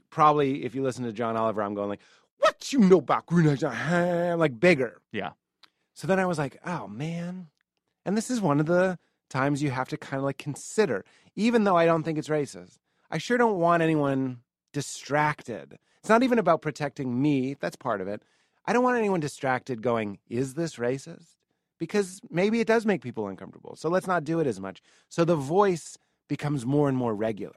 [SPEAKER 2] probably if you listen to John Oliver, I'm going like, "What you know about Green Eggs?" I'm like bigger.
[SPEAKER 1] Yeah.
[SPEAKER 2] So then I was like, "Oh man," and this is one of the times you have to kind of like consider, even though I don't think it's racist. I sure don't want anyone distracted. It's not even about protecting me. That's part of it. I don't want anyone distracted going, is this racist? Because maybe it does make people uncomfortable. So let's not do it as much. So the voice becomes more and more regular.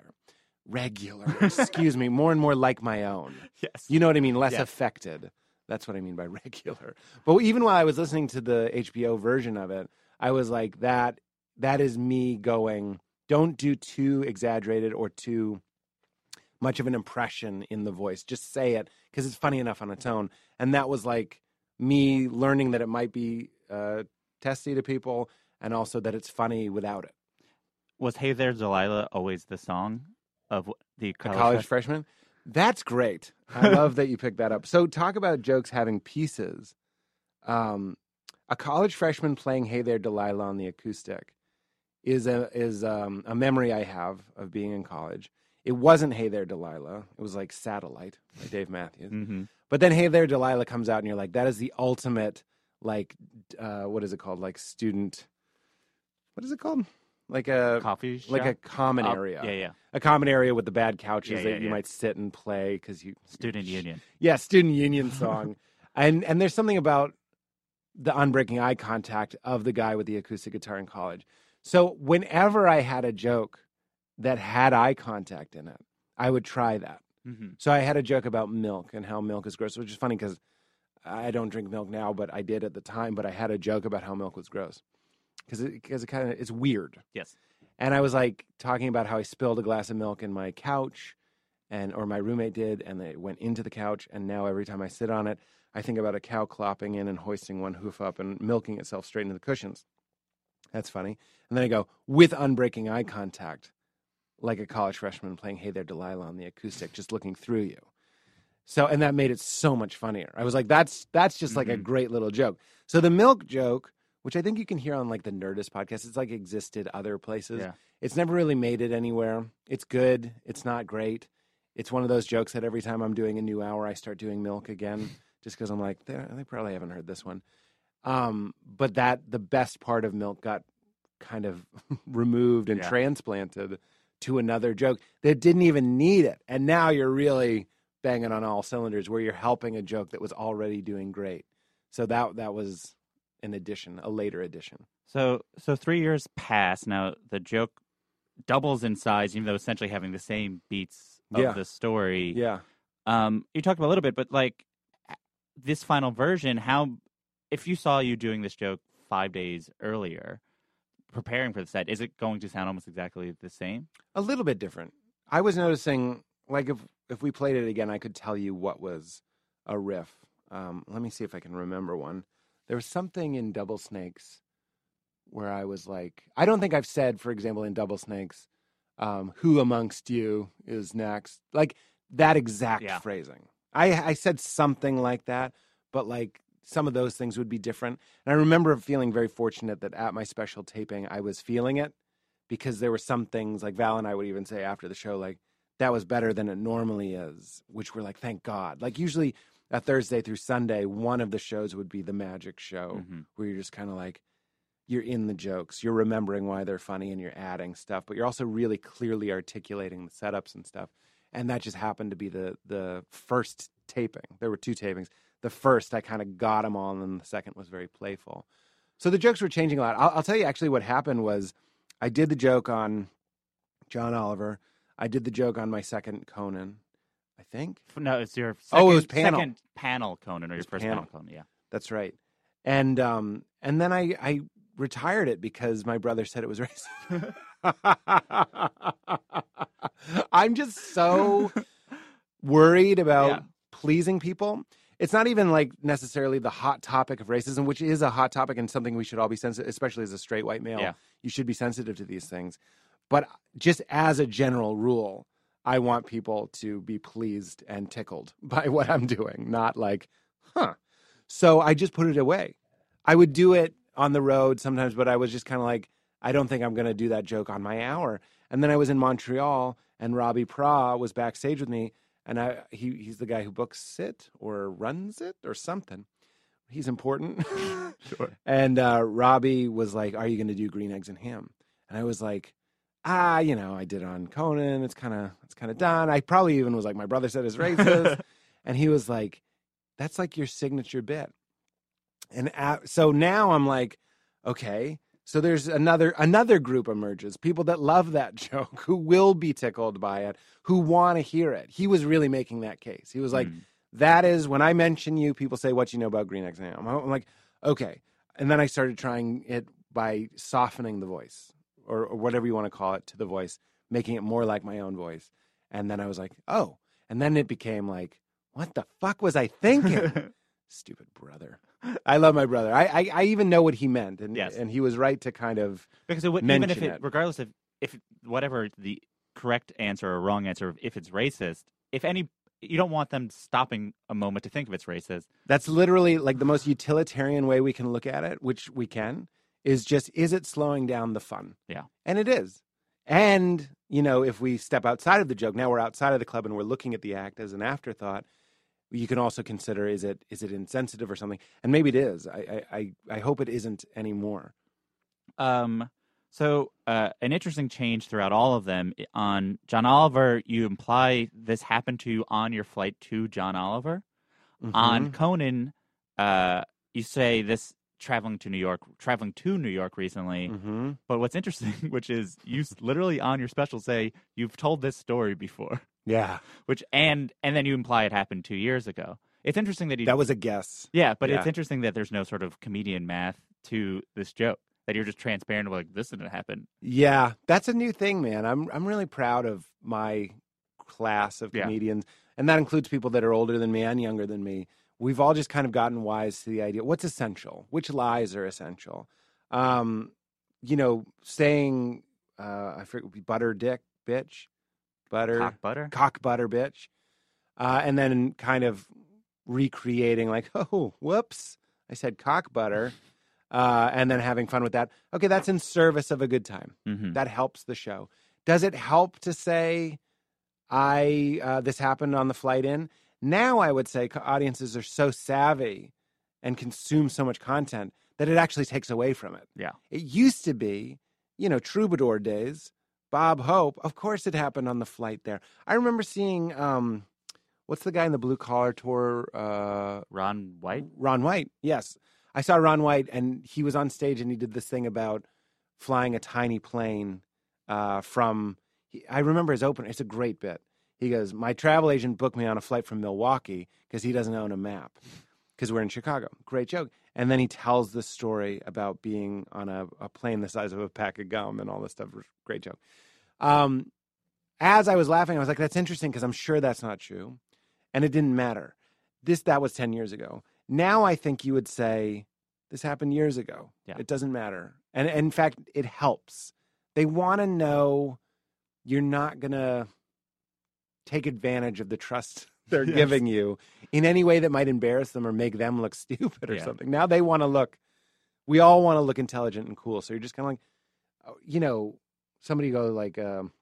[SPEAKER 2] Regular, excuse me, more and more like my own.
[SPEAKER 1] Yes.
[SPEAKER 2] You know what I mean? Less
[SPEAKER 1] Yes.
[SPEAKER 2] affected. That's what I mean by regular. But even while I was listening to the HBO version of it, I was like, that that is me going, don't do too exaggerated or too much of an impression in the voice. Just say it because it's funny enough on its own. And that was like me learning that it might be uh, testy to people and also that it's funny without it.
[SPEAKER 1] was "Hey There, Delilah" always the song of the college?
[SPEAKER 2] college freshman? That's great. I love that you picked that up. So, talk about jokes having pieces. Um, a college freshman playing "Hey There, Delilah" on the acoustic is a is um, a memory I have of being in college. It wasn't "Hey There, Delilah." It was like "Satellite" by Dave Matthews.
[SPEAKER 1] Mhm.
[SPEAKER 2] But then "Hey There, Delilah" comes out, and you're like, that is the ultimate, like, uh, what is it called? Like student. What is it called? Like a
[SPEAKER 1] coffee shop?
[SPEAKER 2] like a common
[SPEAKER 1] Oh,
[SPEAKER 2] area
[SPEAKER 1] Yeah, yeah.
[SPEAKER 2] a common area with the bad couches
[SPEAKER 1] Yeah,
[SPEAKER 2] that
[SPEAKER 1] yeah,
[SPEAKER 2] you
[SPEAKER 1] yeah.
[SPEAKER 2] might sit and play because you
[SPEAKER 1] Student union.
[SPEAKER 2] yeah student union song and and there's something about the unbreaking eye contact of the guy with the acoustic guitar in college so whenever i had a joke that had eye contact in it i would try that
[SPEAKER 1] hmm
[SPEAKER 2] so i had a joke about milk and how milk is gross which is funny because i don't drink milk now but i did at the time but i had a joke about how milk was gross because it, cause it kind of it's weird
[SPEAKER 1] Yes.
[SPEAKER 2] and I was like talking about how I spilled a glass of milk in my couch, and or my roommate did, and it went into the couch. And now every time I sit on it, I think about a cow clopping in and hoisting one hoof up and milking itself straight into the cushions. That's funny. And then I go with unbreaking eye contact, like a college freshman playing "Hey There, Delilah" on the acoustic, just looking through you. So, and that made it so much funnier. I was like, that's that's just like a
[SPEAKER 1] Mhm.
[SPEAKER 2] great little joke. So the milk joke, which I think you can hear on like the Nerdist podcast, it's like existed other places.
[SPEAKER 1] Yeah.
[SPEAKER 2] It's never really made it anywhere. It's good. It's not great. It's one of those jokes that every time I'm doing a new hour, I start doing milk again, just because I'm like, they, they probably haven't heard this one. Um, but that the best part of milk got kind of removed and
[SPEAKER 1] Yeah.
[SPEAKER 2] transplanted to another joke that didn't even need it. And now you're really banging on all cylinders where you're helping a joke that was already doing great. So that that was an addition, a later addition.
[SPEAKER 1] So, so three years pass. Now the joke doubles in size, even though essentially having the same beats of
[SPEAKER 2] Yeah.
[SPEAKER 1] the story.
[SPEAKER 2] Yeah.
[SPEAKER 1] Um, you talked about a little bit, but like this final version, how if you saw you doing this joke five days earlier, preparing for the set, is it going to sound almost exactly the same?
[SPEAKER 2] a little bit different. I was noticing, like if if we played it again, I could tell you what was a riff. Um, let me see if I can remember one. There was something in Double Snakes where I was like, I don't think I've said, for example, in Double Snakes, um, "Who amongst you is next?" Like that exact
[SPEAKER 1] Yeah.
[SPEAKER 2] phrasing. I I said something like that, but like some of those things would be different. And I remember feeling very fortunate that at my special taping, I was feeling it because there were some things like Val and I would even say after the show, like that was better than it normally is, which we're like, thank God. Like usually a Thursday through Sunday, one of the shows would be the magic show
[SPEAKER 1] Mhm.
[SPEAKER 2] where you're just kind of like, you're in the jokes, you're remembering why they're funny and you're adding stuff, but you're also really clearly articulating the setups and stuff. And that just happened to be the the first taping. There were two tapings. The first, I kind of got them all, and then the second was very playful. So the jokes were changing a lot. I'll, I'll tell you actually what happened was I did the joke on John Oliver. I did the joke on my second Conan, I think.
[SPEAKER 1] No, it's your second,
[SPEAKER 2] Oh, it was panel.
[SPEAKER 1] second panel, Conan, or your first
[SPEAKER 2] panel.
[SPEAKER 1] panel, Conan. Yeah.
[SPEAKER 2] That's right. And um, and then I I retired it because my brother said it was racist. I'm just so worried about
[SPEAKER 1] Yeah.
[SPEAKER 2] pleasing people. It's not even like necessarily the hot topic of racism, which is a hot topic and something we should all be sensitive, especially as a straight white male.
[SPEAKER 1] Yeah.
[SPEAKER 2] You should be sensitive to these things. But just as a general rule, I want people to be pleased and tickled by what I'm doing, not like, huh. So I just put it away. I would do it on the road sometimes, but I was just kind of like, I don't think I'm going to do that joke on my hour. And then I was in Montreal, and Robbie Praw was backstage with me, and I he he's the guy who books it or runs it or something. He's important.
[SPEAKER 1] Sure.
[SPEAKER 2] And uh, Robbie was like, "Are you going to do green eggs and ham?" And I was like, "Ah, you know, I did on Conan. It's kind of it's kind of done." I probably even was like, "My brother said it's racist," and he was like, "That's like your signature bit." And a so now I'm like, okay. So there's another another group emerges, people that love that joke, who will be tickled by it, who want to hear it. He was really making that case. He was like,
[SPEAKER 1] Mm.
[SPEAKER 2] that is when I mention you, people say, "What you know about green eggs and ham?" I'm like, okay. And then I started trying it by softening the voice, or, or whatever you want to call it, to the voice, making it more like my own voice. And then I was like, oh. And then it became like, what the fuck was I thinking? Stupid brother. I love my brother. I, I, I even know what he meant, and
[SPEAKER 1] Yes.
[SPEAKER 2] and he was right to kind of
[SPEAKER 1] Because it would, even if it,
[SPEAKER 2] it.
[SPEAKER 1] regardless of if whatever the correct answer or wrong answer, if it's racist, if any, you don't want them stopping a moment to think if it's racist.
[SPEAKER 2] That's literally like the most utilitarian way we can look at it, which we can, is just is it slowing down the fun?
[SPEAKER 1] Yeah.
[SPEAKER 2] And it is. And, you know, if we step outside of the joke, now we're outside of the club and we're looking at the act as an afterthought, you can also consider is it is it insensitive or something? And maybe it is. I I, I, hope it isn't anymore.
[SPEAKER 1] Um, so uh, an interesting change throughout all of them on John Oliver, you imply this happened to you on your flight to John Oliver. On
[SPEAKER 2] Mhm.
[SPEAKER 1] Conan, uh, you say this traveling to New York, traveling to New York recently.
[SPEAKER 2] Mhm.
[SPEAKER 1] But what's interesting, which is you literally on your special say you've told this story before,
[SPEAKER 2] Yeah.
[SPEAKER 1] which and and then you imply it happened two years ago. It's interesting that you
[SPEAKER 2] That was a guess.
[SPEAKER 1] yeah, but it's interesting that there's no sort of comedian math to this joke. That you're just transparent, like this didn't happen.
[SPEAKER 2] Yeah, that's a new thing, man. I'm I'm really proud of my class of
[SPEAKER 1] Yeah.
[SPEAKER 2] comedians, and that includes people that are older than me and younger than me. We've all just kind of gotten wise to the idea what's essential, which lies are essential. Um, you know, saying uh, I forget butter dick bitch, butter
[SPEAKER 1] Cock butter.
[SPEAKER 2] cock butter bitch, uh, and then kind of recreating like, oh, whoops, I said cock butter, uh, and then having fun with that. Okay, that's in service of a good time.
[SPEAKER 1] hmm
[SPEAKER 2] That helps the show. Does it help to say, I uh, this happened on the flight in? Now I would say audiences are so savvy and consume so much content that it actually takes away from it.
[SPEAKER 1] Yeah.
[SPEAKER 2] It used to be, you know, troubadour days. Bob Hope, of course, it happened on the flight there. I remember seeing, um, what's the guy in the blue collar tour? Uh,
[SPEAKER 1] Ron White.
[SPEAKER 2] Ron White. Yes. I saw Ron White and he was on stage and he did this thing about flying a tiny plane uh, from, I remember his opener. It's a great bit. He goes, My travel agent booked me on a flight from Milwaukee because he doesn't own a map because we're in Chicago. Great joke. And then he tells the story about being on a, a plane the size of a pack of gum and all this stuff. Great joke. Um, as I was laughing, I was like, that's interesting because I'm sure that's not true. And it didn't matter. This, that was 10 years ago. Now I think you would say, this happened years ago.
[SPEAKER 1] Yeah.
[SPEAKER 2] It doesn't matter. And, and in fact, it helps. They want to know you're not going to take advantage of the trust they're
[SPEAKER 1] Yes.
[SPEAKER 2] giving you in any way that might embarrass them or make them look stupid or
[SPEAKER 1] Yeah.
[SPEAKER 2] something. Now they want to look, we all want to look intelligent and cool. So you're just kind of like, oh, you know, somebody go like, um,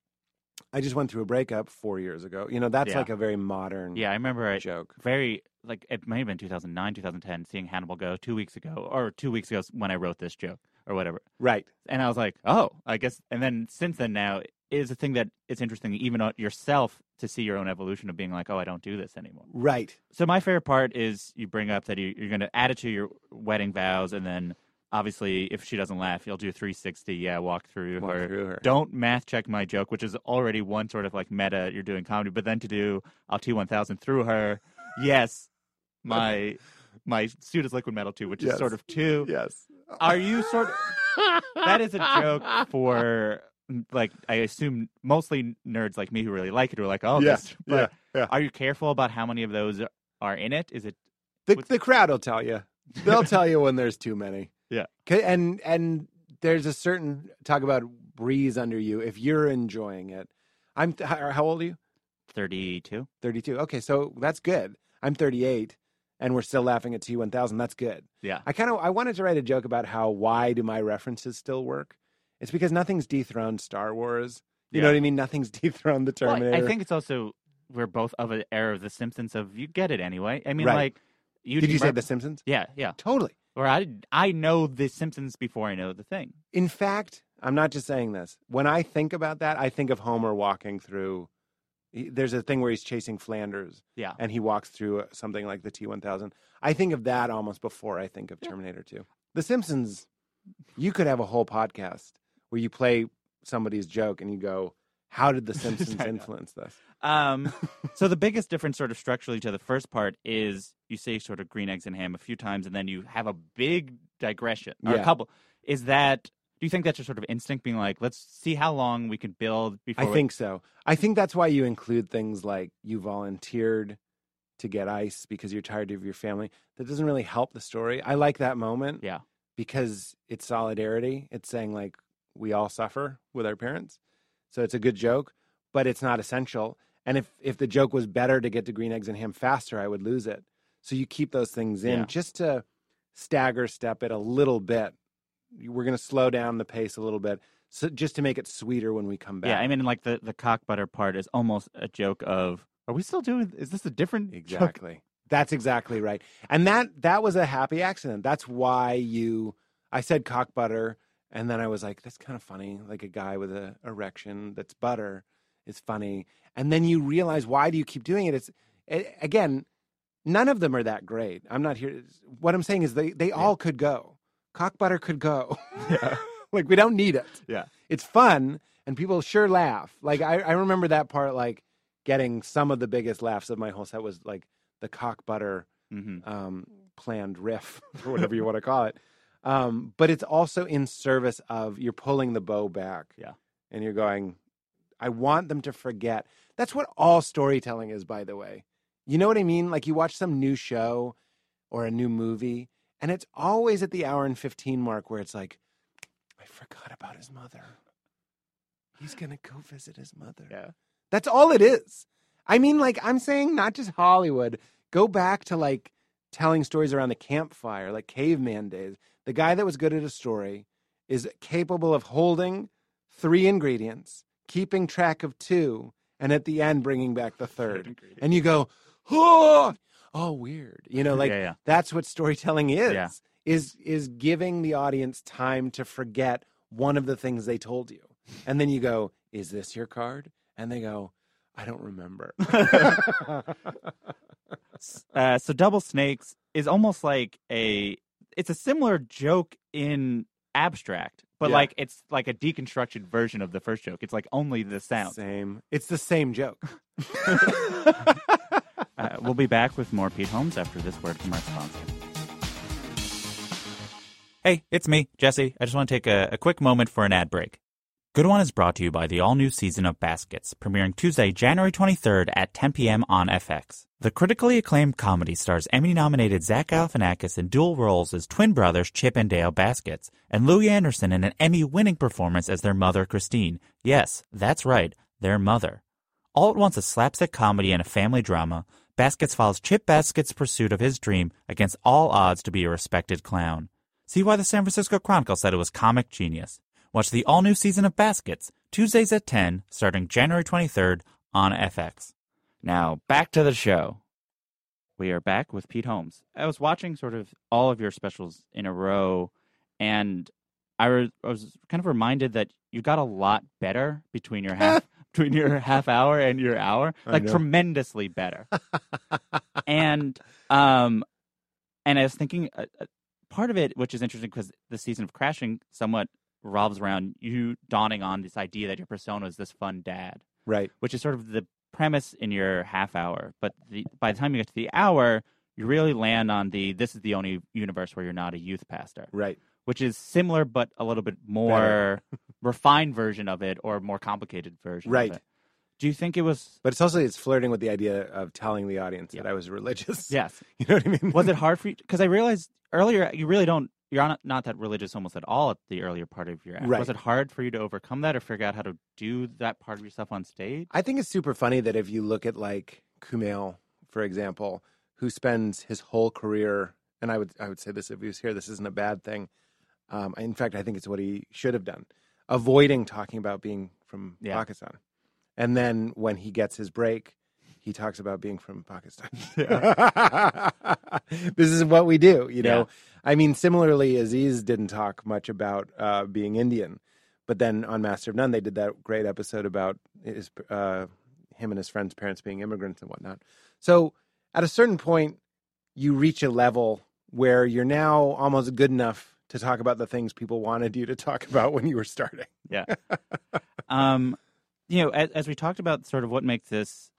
[SPEAKER 2] I just went through a breakup four years ago. You know, that's
[SPEAKER 1] Yeah.
[SPEAKER 2] like a very modern
[SPEAKER 1] Yeah, I remember a
[SPEAKER 2] joke.
[SPEAKER 1] very like it may have been 2009, 2010, seeing Hannibal go two weeks ago or two weeks ago when I wrote this joke or whatever.
[SPEAKER 2] Right.
[SPEAKER 1] And I was like, oh, I guess. And then since then, now is a thing that it's interesting, even on yourself, to see your own evolution of being like, oh, I don't do this anymore.
[SPEAKER 2] Right.
[SPEAKER 1] So my favorite part is you bring up that you, you're going to add it to your wedding vows, and then obviously, if she doesn't laugh, you'll do 360. Yeah, walk through
[SPEAKER 2] Walk
[SPEAKER 1] her.
[SPEAKER 2] through her.
[SPEAKER 1] Don't math check my joke, which is already one sort of like meta. You're doing comedy, but then to do I'll T1000 through her. Yes, my my suit is liquid metal too, which
[SPEAKER 2] Yes.
[SPEAKER 1] is sort of two.
[SPEAKER 2] Yes.
[SPEAKER 1] Are you sort of that is a joke for like I assume mostly nerds like me who really like it are like, oh,
[SPEAKER 2] Yeah,
[SPEAKER 1] this.
[SPEAKER 2] Yeah, yeah.
[SPEAKER 1] are you careful about how many of those are in it? Is it
[SPEAKER 2] The, the crowd will tell you. They'll tell you when there's too many.
[SPEAKER 1] Yeah,
[SPEAKER 2] And and there's a certain talk about breeze under you if you're enjoying it. I'm how, how old are you?
[SPEAKER 1] 32?
[SPEAKER 2] 32. Okay, so that's good. I'm 38 and we're still laughing at T1000. That's good.
[SPEAKER 1] Yeah.
[SPEAKER 2] I kind of I wanted to write a joke about how why do my references still work? It's because nothing's dethroned Star Wars. You know what I mean? Nothing's dethroned the
[SPEAKER 1] Well,
[SPEAKER 2] Terminator.
[SPEAKER 1] I think it's also we're both of an era of The Simpsons. Of you get it anyway. I mean,
[SPEAKER 2] Right.
[SPEAKER 1] like you
[SPEAKER 2] Did you say The Simpsons?
[SPEAKER 1] Yeah, yeah.
[SPEAKER 2] Totally.
[SPEAKER 1] Or I I know The Simpsons before I know the thing.
[SPEAKER 2] In fact, I'm not just saying this. When I think about that, I think of Homer walking through. There's a thing where he's chasing Flanders,
[SPEAKER 1] Yeah.
[SPEAKER 2] and he walks through something like the T1000. I think of that almost before I think of Terminator 2. The Simpsons, you could have a whole podcast where you play somebody's joke and you go, "How did The Simpsons influence this?"
[SPEAKER 1] Um, so the biggest difference, sort of structurally, to the first part is you say sort of green eggs and ham a few times, and then you have a big digression or a couple. Is that? Do you think that's just sort of instinct, being like, let's see how long we can build before?
[SPEAKER 2] I
[SPEAKER 1] we-"
[SPEAKER 2] think so. I think that's why you include things like you volunteered to get ice because you're tired of your family. That doesn't really help the story. I like that moment.
[SPEAKER 1] Yeah.
[SPEAKER 2] Because it's solidarity. It's saying like we all suffer with our parents. so it's a good joke, but it's not essential. And if if the joke was better to get to green eggs and ham faster, I would lose it. So you keep those things in
[SPEAKER 1] Yeah.
[SPEAKER 2] just to stagger step it a little bit. We're going to slow down the pace a little bit, so just to make it sweeter when we come back.
[SPEAKER 1] Yeah, I mean, like the the cock butter part is almost a joke of. Are we still doing? Is this a different joke?
[SPEAKER 2] Exactly. That's exactly right. And that that was a happy accident. That's why you I said cock butter and then I was like that's kind of funny like a guy with an erection that's butter is funny. And then you realize why do you keep doing it? It's a- again none of them are that great. I'm not here what I'm saying is they they all could go. Cock butter could go.
[SPEAKER 1] Yeah.
[SPEAKER 2] like we don't need it.
[SPEAKER 1] Yeah.
[SPEAKER 2] It's fun and people sure laugh. Like I, I remember that part like getting some of the biggest laughs of my whole set was like the cock butter
[SPEAKER 1] hmm
[SPEAKER 2] um, planned riff or whatever you want to call it. Um, but it's also in service of you're pulling the bow back.
[SPEAKER 1] Yeah.
[SPEAKER 2] And you're going, I want them to forget. That's what all storytelling is, by the way. You know what I mean? Like you watch some new show or a new movie, and it's always at the hour and 15 mark where it's like, I forgot about his mother. He's going to go visit his mother.
[SPEAKER 1] Yeah.
[SPEAKER 2] That's all it is. I mean, like, I'm saying not just Hollywood. Go back to like telling stories around the campfire, like caveman days. The guy that was good at a story is capable of holding three ingredients, keeping track of two, and at the end bringing back the third. And you go, oh, oh, weird. You know, like
[SPEAKER 1] yeah, yeah.
[SPEAKER 2] that's what storytelling is.
[SPEAKER 1] Yeah.
[SPEAKER 2] Is is giving the audience time to forget one of the things they told you. And then you go, "Is this your card?" And they go, "I don't remember."
[SPEAKER 1] Uh, so double snakes is almost like a. It's a similar joke in abstract, but
[SPEAKER 2] Yeah.
[SPEAKER 1] like it's like a deconstructed version of the first joke. It's like only the sound.
[SPEAKER 2] Same. It's the same joke.
[SPEAKER 1] Uh, we'll be back with more Pete Holmes after this word from our sponsor. Hey, it's me, Jesse. I just want to take a, a quick moment for an ad break. Good One is brought to you by the all new season of Baskets, premiering Tuesday, January 23rd at 10 p.m. on FX. The critically acclaimed comedy stars Emmy nominated Zach Galifianakis in dual roles as twin brothers Chip and Dale Baskets, and Louie Anderson in an Emmy winning performance as their mother, Christine. Yes, that's right, their mother. All at once a slapstick comedy and a family drama, Baskets follows Chip Baskets' pursuit of his dream against all odds to be a respected clown. See why the San Francisco Chronicle said it was comic genius. Watch the all new season of Baskets, Tuesdays at 10, starting January 23rd on FX. Now, back to the show. We are back with Pete Holmes. I was watching sort of all of your specials in a row, and I was, I was kind of reminded that you got a lot better between your half between your half hour and your hour, like tremendously better. and um, and I was thinking, uh, uh, part of it, which is interesting, because the season of Crashing somewhat revolves around you dawning on this idea that your persona is this fun dad,
[SPEAKER 2] right.
[SPEAKER 1] which is sort of the premise in your half hour. But the, by the time you get to the hour, you really land on the this is the only universe where you're not a youth pastor,
[SPEAKER 2] Right.
[SPEAKER 1] which is similar but a little bit more refined version of it or more complicated version.
[SPEAKER 2] Right.
[SPEAKER 1] Of it. Do you think it was?
[SPEAKER 2] But it's also it's flirting with the idea of telling the audience
[SPEAKER 1] Yeah.
[SPEAKER 2] that I was religious.
[SPEAKER 1] Yes.
[SPEAKER 2] You know what I mean?
[SPEAKER 1] Was it hard for you? Because I realized earlier you really don't. You're not, not that religious almost at all at the earlier part of your act.
[SPEAKER 2] Right.
[SPEAKER 1] Was it hard for you to overcome that or figure out how to do that part of yourself on stage?
[SPEAKER 2] I think it's super funny that if you look at like Kumail, for example, who spends his whole career, and I would I would say this if he was here, this isn't a bad thing. Um, in fact, I think it's what he should have done, avoiding talking about being from
[SPEAKER 1] Yeah.
[SPEAKER 2] Pakistan, and then when he gets his break, he talks about being from Pakistan. this is what we do, you know. I mean, similarly, Aziz didn't talk much about uh, being Indian, but then on Master of None, they did that great episode about his, uh, him and his friends' parents being immigrants and whatnot. So, at a certain point, you reach a level where you're now almost good enough to talk about the things people wanted you to talk about when you were starting.
[SPEAKER 1] Yeah. um, you know, as, as we talked about, sort of what makes this,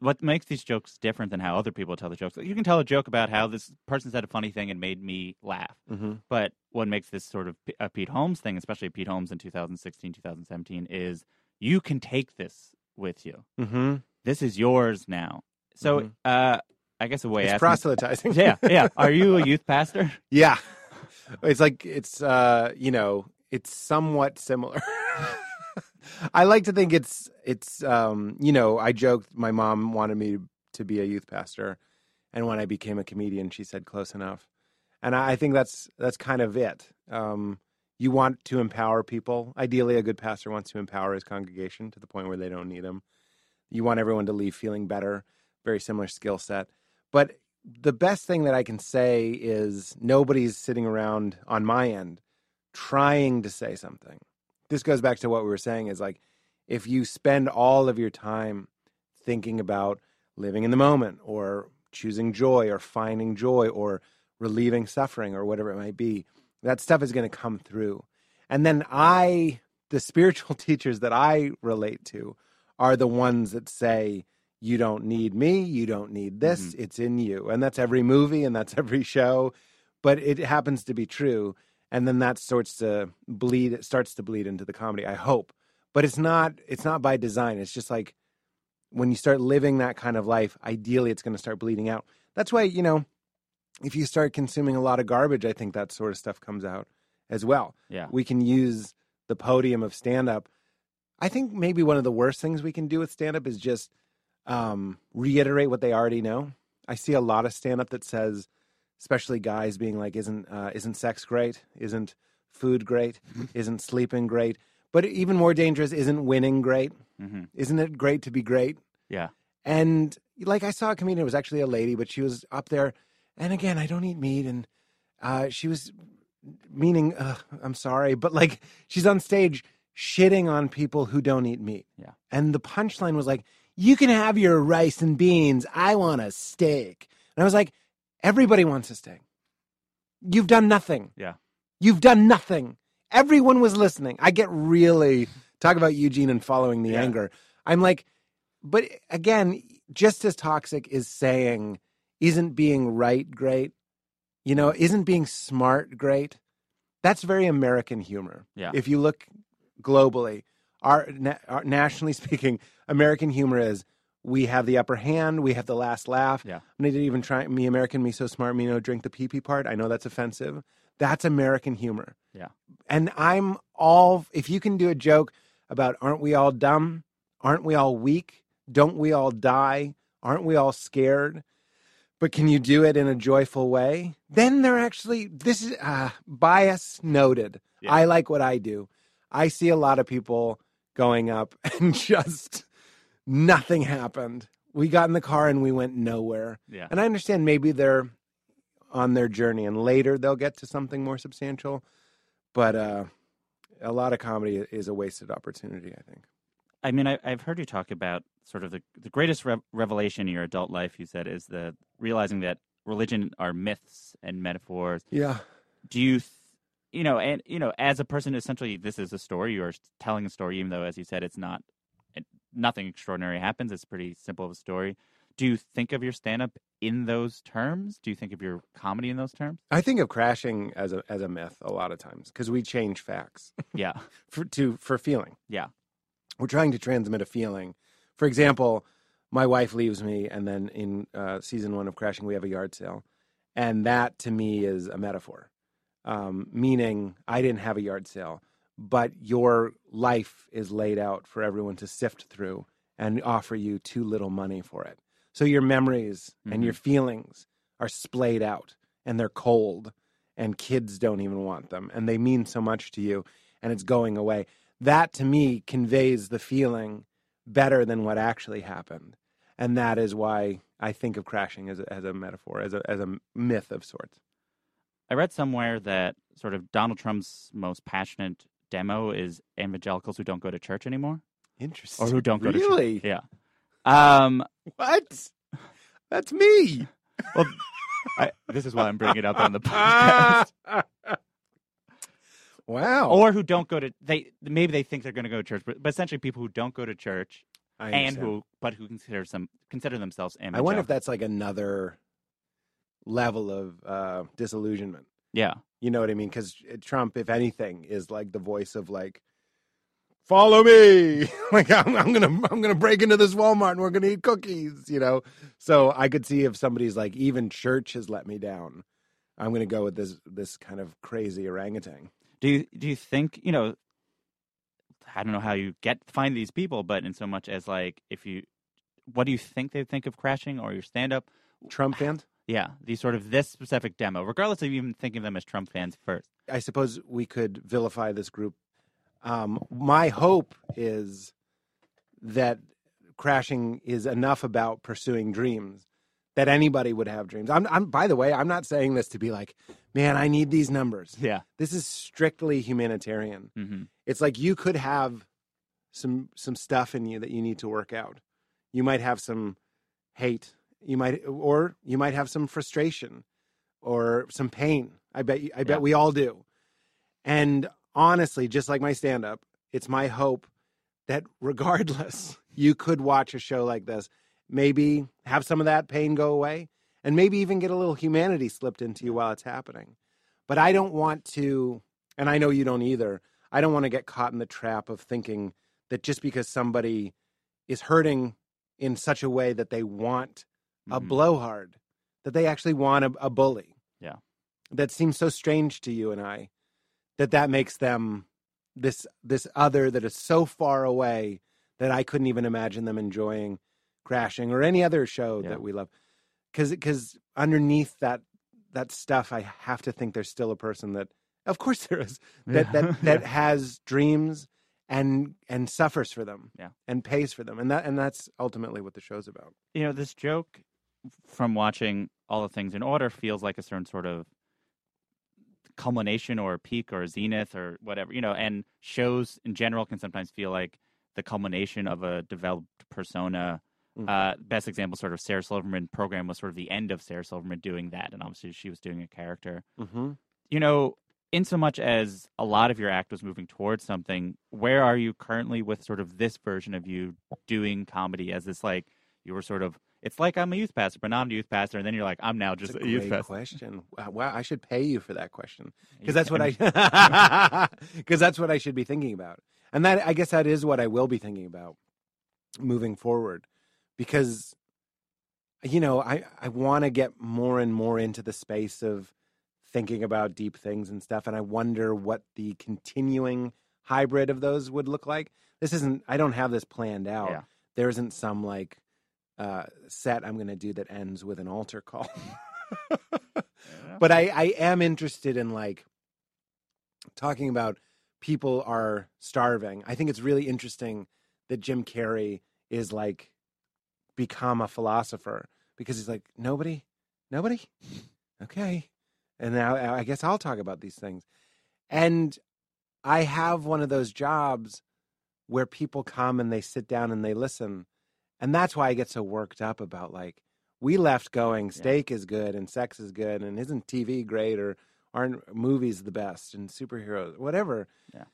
[SPEAKER 1] what makes these jokes different than how other people tell the jokes. You can tell a joke about how this person said a funny thing and made me laugh.
[SPEAKER 2] Mm-hmm.
[SPEAKER 1] But what makes this sort of a Pete Holmes thing, especially Pete Holmes in 2016, 2017, is you can take this with you.
[SPEAKER 2] Mm-hmm.
[SPEAKER 1] This is yours now. So,
[SPEAKER 2] Mhm.
[SPEAKER 1] uh, I guess a way
[SPEAKER 2] It's proselytizing.
[SPEAKER 1] yeah, yeah. Are you a youth pastor?
[SPEAKER 2] Yeah. It's like it's uh, you know, it's somewhat similar. I like to think it's it's um, you know I joked my mom wanted me to be a youth pastor, and when I became a comedian, she said close enough, and I, I think that's that's kind of it. Um, you want to empower people. Ideally, a good pastor wants to empower his congregation to the point where they don't need him. You want everyone to leave feeling better. Very similar skill set, but the best thing that I can say is nobody's sitting around on my end trying to say something. This goes back to what we were saying is like if you spend all of your time thinking about living in the moment or choosing joy or finding joy or relieving suffering or whatever it might be, that stuff is going to come through. And then I, the spiritual teachers that I relate to, are the ones that say, you don't need me, you don't need this,
[SPEAKER 1] Mm-hmm.
[SPEAKER 2] it's in you. And that's every movie and that's every show, but it happens to be true. And then that starts to bleed, it starts to bleed into the comedy, I hope. But it's not it's not by design. It's just like when you start living that kind of life, ideally it's going to start bleeding out. That's why, you know, if you start consuming a lot of garbage, I think that sort of stuff comes out as well.
[SPEAKER 1] Yeah.
[SPEAKER 2] We can use the podium of stand up. I think maybe one of the worst things we can do with stand up is just um, reiterate what they already know. I see a lot of stand up that says, especially guys being like, "Isn't uh, isn't sex great? Isn't food great? Isn't sleeping great?" But even more dangerous, isn't winning great?
[SPEAKER 1] hmm
[SPEAKER 2] Isn't it great to be great?
[SPEAKER 1] Yeah.
[SPEAKER 2] And like I saw a comedian, it was actually a lady, but she was up there. And again, I don't eat meat, and uh, she was meaning, uh, I'm sorry, but like she's on stage shitting on people who don't eat meat.
[SPEAKER 1] Yeah.
[SPEAKER 2] And the punchline was like, "You can have your rice and beans. I want a steak." And I was like, "Everybody wants to steak. You've done nothing.
[SPEAKER 1] Yeah.
[SPEAKER 2] You've done nothing. Everyone was listening. I get really talk about Eugene and following the
[SPEAKER 1] Yeah.
[SPEAKER 2] anger. I'm like, but again, just as toxic is saying, isn't being right great? You know, isn't being smart great? That's very American humor.
[SPEAKER 1] Yeah.
[SPEAKER 2] If you look globally, our, na- our nationally speaking, American humor is we have the upper hand, we have the last laugh.
[SPEAKER 1] Yeah.
[SPEAKER 2] I'm not even trying me American, me so smart, me no drink the pee pee part. I know that's offensive. That's American humor.
[SPEAKER 1] Yeah.
[SPEAKER 2] And I'm all if you can do a joke about aren't we all dumb? Aren't we all weak? Don't we all die? Aren't we all scared? But can you do it in a joyful way? Then they're actually this is uh, bias noted.
[SPEAKER 1] Yeah.
[SPEAKER 2] I like what I do. I see a lot of people going up and just nothing happened. We got in the car and we went nowhere.
[SPEAKER 1] Yeah.
[SPEAKER 2] And I understand maybe they're on their journey and later they'll get to something more substantial. But uh, a lot of comedy is a wasted opportunity, I think.
[SPEAKER 1] I mean, I, I've heard you talk about sort of the, the greatest rev- revelation in your adult life, you said, is the realizing that religion are myths and metaphors.
[SPEAKER 2] Yeah.
[SPEAKER 1] Do you, th- you know, and, you know, as a person, essentially, this is a story. You are telling a story, even though, as you said, it's not, nothing extraordinary happens. It's pretty simple of a story. Do you think of your stand up in those terms? Do you think of your comedy in those terms?
[SPEAKER 2] I think of crashing as a as a myth a lot of times because we change facts
[SPEAKER 1] Yeah.
[SPEAKER 2] for to for feeling.
[SPEAKER 1] Yeah.
[SPEAKER 2] We're trying to transmit a feeling. For example, my wife leaves me, and then in uh, season one of Crashing, we have a yard sale, and that to me is a metaphor, um, meaning I didn't have a yard sale, but your life is laid out for everyone to sift through and offer you too little money for it. So your memories and
[SPEAKER 1] Mhm.
[SPEAKER 2] your feelings are splayed out, and they're cold, and kids don't even want them, and they mean so much to you, and it's going away. That to me conveys the feeling better than what actually happened, and that is why I think of crashing as a, as a metaphor, as a as a myth of sorts.
[SPEAKER 1] I read somewhere that sort of Donald Trump's most passionate demo is evangelicals who don't go to church anymore
[SPEAKER 2] Interesting.
[SPEAKER 1] or who don't go to
[SPEAKER 2] really?
[SPEAKER 1] church. Yeah. Um,
[SPEAKER 2] What? That's me.
[SPEAKER 1] well, I, this is why I'm bringing it up on the podcast.
[SPEAKER 2] wow.
[SPEAKER 1] or who don't go to they maybe they think they're going to go to church, but, but essentially people who don't go to church and who but who consider some consider themselves
[SPEAKER 2] I wonder if that's like another level of uh, disillusionment.
[SPEAKER 1] yeah
[SPEAKER 2] You know what I mean? Because Trump, if anything, is like the voice of like, "Follow me!" like I'm, I'm gonna, I'm gonna break into this Walmart and we're gonna eat cookies. You know. So I could see if somebody's like, even church has let me down. I'm gonna go with this, this kind of crazy orangutan.
[SPEAKER 1] Do you do you think you know? I don't know how you get find these people, but in so much as like if you, what do you think they think of crashing or your stand up?
[SPEAKER 2] Trump fans?
[SPEAKER 1] Yeah, these sort of this specific demo, regardless of even thinking of them as Trump fans first.
[SPEAKER 2] I suppose we could vilify this group. Um, my hope is that crashing is enough about pursuing dreams that anybody would have dreams. I'm, I'm, by the way, I'm not saying this to be like, man, I need these numbers.
[SPEAKER 1] Yeah.
[SPEAKER 2] This is strictly humanitarian.
[SPEAKER 1] hmm
[SPEAKER 2] It's like you could have some some stuff in you that you need to work out. You might have some hate. You might, or you might have some frustration or some pain. I bet. you- I bet
[SPEAKER 1] Yeah.
[SPEAKER 2] we all do. And honestly, just like my stand up, it's my hope that regardless, you could watch a show like this, maybe have some of that pain go away, and maybe even get a little humanity slipped into you while it's happening. But I don't want to, and I know you don't either. I don't want to get caught in the trap of thinking that just because somebody is hurting in such a way that they want a
[SPEAKER 1] Mhm.
[SPEAKER 2] blowhard, that they actually want a, a bully.
[SPEAKER 1] Yeah.
[SPEAKER 2] That seems so strange to you and I that that makes them this this other that is so far away that I couldn't even imagine them enjoying crashing or any other show
[SPEAKER 1] Yeah.
[SPEAKER 2] that we love. Cuz cuz underneath that that stuff I have to think there's still a person that of course there is that
[SPEAKER 1] Yeah.
[SPEAKER 2] that that has dreams and and suffers for them
[SPEAKER 1] Yeah.
[SPEAKER 2] and pays for them and that and that's ultimately what the show's about.
[SPEAKER 1] you know, this joke from watching all the things in order feels like a certain sort of culmination or peak or zenith or whatever, you know, and shows in general can sometimes feel like the culmination of a developed persona.
[SPEAKER 2] Mm.
[SPEAKER 1] Uh, best example, sort of Sarah Silverman program was sort of the end of Sarah Silverman doing that, and obviously she was doing a character.
[SPEAKER 2] Mhm.
[SPEAKER 1] You know, in so much as a lot of your act was moving towards something, where are you currently with sort of this version of you doing comedy as this like you were sort of it's like I'm a youth pastor, but not a youth pastor, and then you're like I'm now just
[SPEAKER 2] That's
[SPEAKER 1] a,
[SPEAKER 2] a
[SPEAKER 1] youth pastor.
[SPEAKER 2] question. Wow, I should pay you for that question because that's what I because that's what I should be thinking about, and that I guess that is what I will be thinking about moving forward, because you know I I want to get more and more into the space of thinking about deep things and stuff, and I wonder what the continuing hybrid of those would look like. This isn't I don't have this planned out.
[SPEAKER 1] Yeah.
[SPEAKER 2] There isn't some like uh, set I'm going to do that ends with an altar call. but I, I am interested in like talking about people are starving. I think it's really interesting that Jim Carrey is like become a philosopher because he's like nobody, nobody, okay, and now I guess I'll talk about these things, and I have one of those jobs where people come and they sit down and they listen, and that's why I get so worked up about like we left going steak is good and sex is good and isn't TV great or aren't movies the best and superheroes whatever.
[SPEAKER 1] Yeah.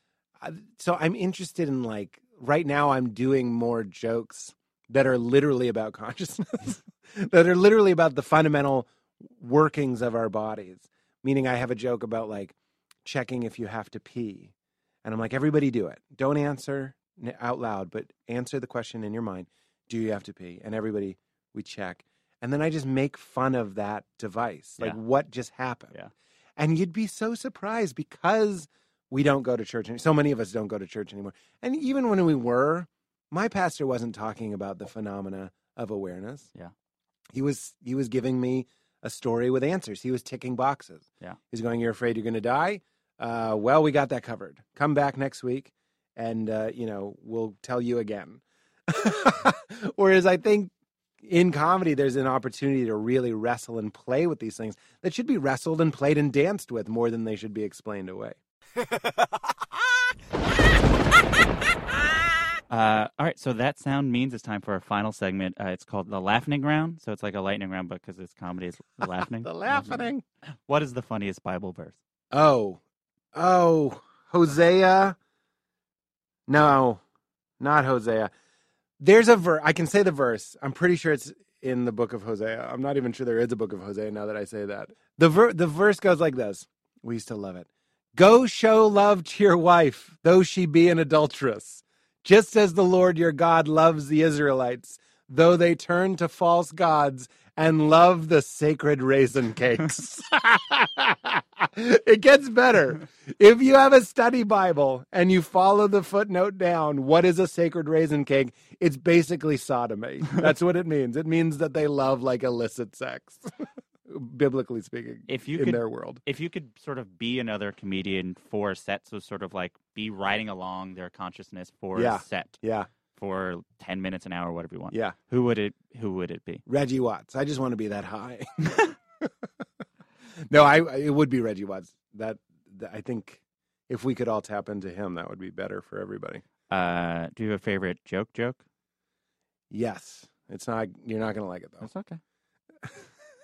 [SPEAKER 2] So I'm interested in like right now I'm doing more jokes that are literally about consciousness that are literally about the fundamental workings of our bodies. Meaning I have a joke about like checking if you have to pee. And I'm like everybody do it. Don't answer out loud, but answer the question in your mind. Do you have to pee? And everybody we check. And then I just make fun of that device. Like
[SPEAKER 1] Yeah.
[SPEAKER 2] what just happened.
[SPEAKER 1] Yeah.
[SPEAKER 2] And you'd be so surprised because we don't go to church. So many of us don't go to church anymore. And even when we were, my pastor wasn't talking about the phenomena of awareness.
[SPEAKER 1] Yeah.
[SPEAKER 2] He was he was giving me a story with answers. He was ticking boxes.
[SPEAKER 1] Yeah.
[SPEAKER 2] He's going, You're afraid you're gonna die? Uh, well, we got that covered. Come back next week and uh, you know, we'll tell you again. Whereas I think in comedy there's an opportunity to really wrestle and play with these things that should be wrestled and played and danced with more than they should be explained away.
[SPEAKER 1] Uh, all right, so that sound means it's time for our final segment. Uh, it's called the laughing round. So it's like a lightning round, but because it's comedy, it's laughing.
[SPEAKER 2] the laughing.
[SPEAKER 1] What is the funniest Bible verse?
[SPEAKER 2] Oh, oh, Hosea. No, not Hosea. There's a verse. I can say the verse. I'm pretty sure it's in the book of Hosea. I'm not even sure there is a book of Hosea now that I say that. The ver- the verse goes like this. We used to love it. Go show love to your wife, though she be an adulteress, just as the Lord your God loves the Israelites, though they turn to false gods and love the sacred raisin cakes. it gets better. If you have a study Bible and you follow the footnote down, what is a sacred raisin cake? It's basically sodomy. That's what it means. It means that they love like illicit sex, biblically speaking,
[SPEAKER 1] If you
[SPEAKER 2] in
[SPEAKER 1] could-
[SPEAKER 2] their world.
[SPEAKER 1] If you could sort of be another comedian for a set, so sort of like be riding along their consciousness for
[SPEAKER 2] Yeah.
[SPEAKER 1] a set
[SPEAKER 2] Yeah,
[SPEAKER 1] for ten minutes, an hour, whatever you want.
[SPEAKER 2] yeah.
[SPEAKER 1] Who would it? Who would it be?
[SPEAKER 2] Reggie Watts. I just want to be that high. no, I it would be Reggie Watts. That, that I think if we could all tap into him, that would be better for everybody.
[SPEAKER 1] Uh, do you have a favorite joke? Joke?
[SPEAKER 2] Yes, it's not. You're not going to like it though.
[SPEAKER 1] That's okay.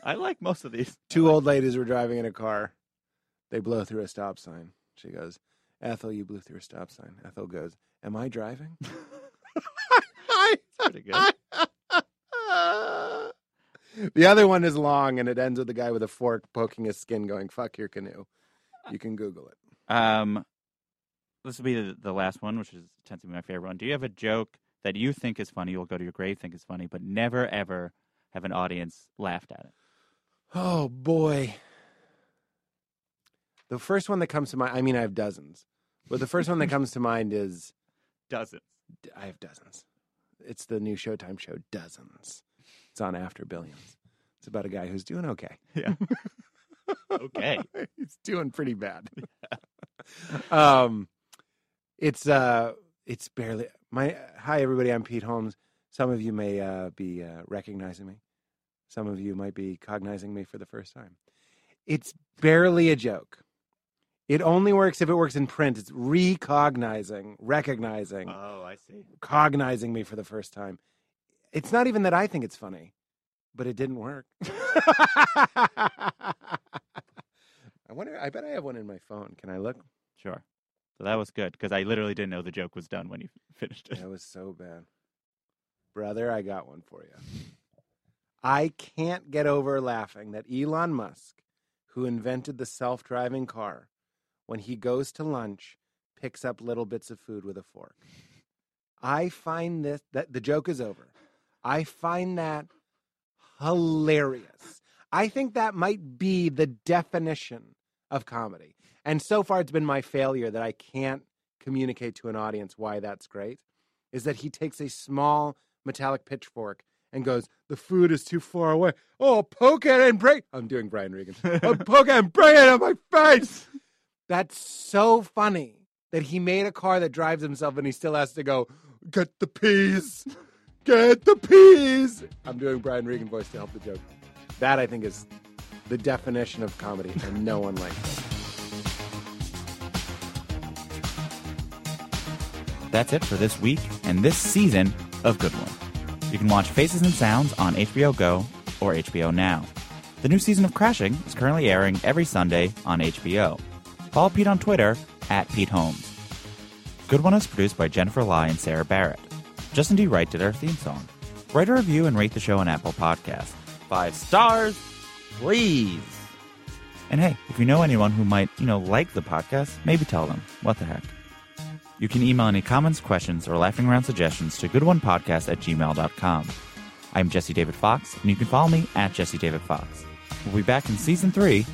[SPEAKER 1] I like most of these.
[SPEAKER 2] Two old ladies were driving in a car. They blow through a stop sign. She goes, "Ethel, you blew through a stop sign." Ethel goes, "Am I driving?"
[SPEAKER 1] Pretty good.
[SPEAKER 2] the other one is long, and it ends with the guy with a fork poking his skin, going, "Fuck your canoe." You can Google it.
[SPEAKER 1] Um, this will be the, the last one, which is tends to be my favorite one. Do you have a joke that you think is funny? You'll go to your grave think is funny, but never ever have an audience laughed at it.
[SPEAKER 2] Oh boy. The first one that comes to mind, I mean, I have dozens, but the first one that comes to mind is
[SPEAKER 1] Dozens.
[SPEAKER 2] I have dozens. It's the new Showtime show, Dozens. It's on After Billions. It's about a guy who's doing okay.
[SPEAKER 1] Yeah. okay.
[SPEAKER 2] He's doing pretty bad. um, it's uh, it's barely my. Hi, everybody. I'm Pete Holmes. Some of you may uh, be uh, recognizing me. Some of you might be cognizing me for the first time. It's barely a joke. It only works if it works in print. It's recognizing, recognizing,
[SPEAKER 1] Oh, I see.
[SPEAKER 2] cognizing me for the first time. It's not even that I think it's funny, but it didn't work. I wonder. I bet I have one in my phone. Can I look?
[SPEAKER 1] Sure. So that was good because I literally didn't know the joke was done when you finished it.
[SPEAKER 2] That was so bad, brother. I got one for you. I can't get over laughing that Elon Musk, who invented the self-driving car, when he goes to lunch, picks up little bits of food with a fork. I find this that the joke is over. I find that hilarious. I think that might be the definition of comedy. And so far, it's been my failure that I can't communicate to an audience why that's great. Is that he takes a small metallic pitchfork and goes, The food is too far away. Oh, poke it and break. I'm doing Brian Regan. oh, poke it and bring it on my face. That's so funny that he made a car that drives himself and he still has to go, Get the peas. Get the peas. I'm doing Brian Regan voice to help the joke. That I think is the definition of comedy, and no one likes it.
[SPEAKER 1] That's it for this week and this season of Good One. You can watch Faces and Sounds on HBO Go or HBO Now. The new season of Crashing is currently airing every Sunday on HBO. Follow Pete on Twitter at Pete Holmes. Good One is produced by Jennifer Lai and Sarah Barrett. Justin D. Wright did our theme song. Write a review and rate the show on Apple Podcasts. Five stars, please. And hey, if you know anyone who might, you know, like the podcast, maybe tell them. What the heck? You can email any comments, questions, or laughing around suggestions to goodonepodcast at gmail.com. I'm Jesse David Fox, and you can follow me at Jesse David Fox. We'll be back in season three,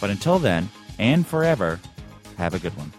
[SPEAKER 1] but until then, and forever, have a good one.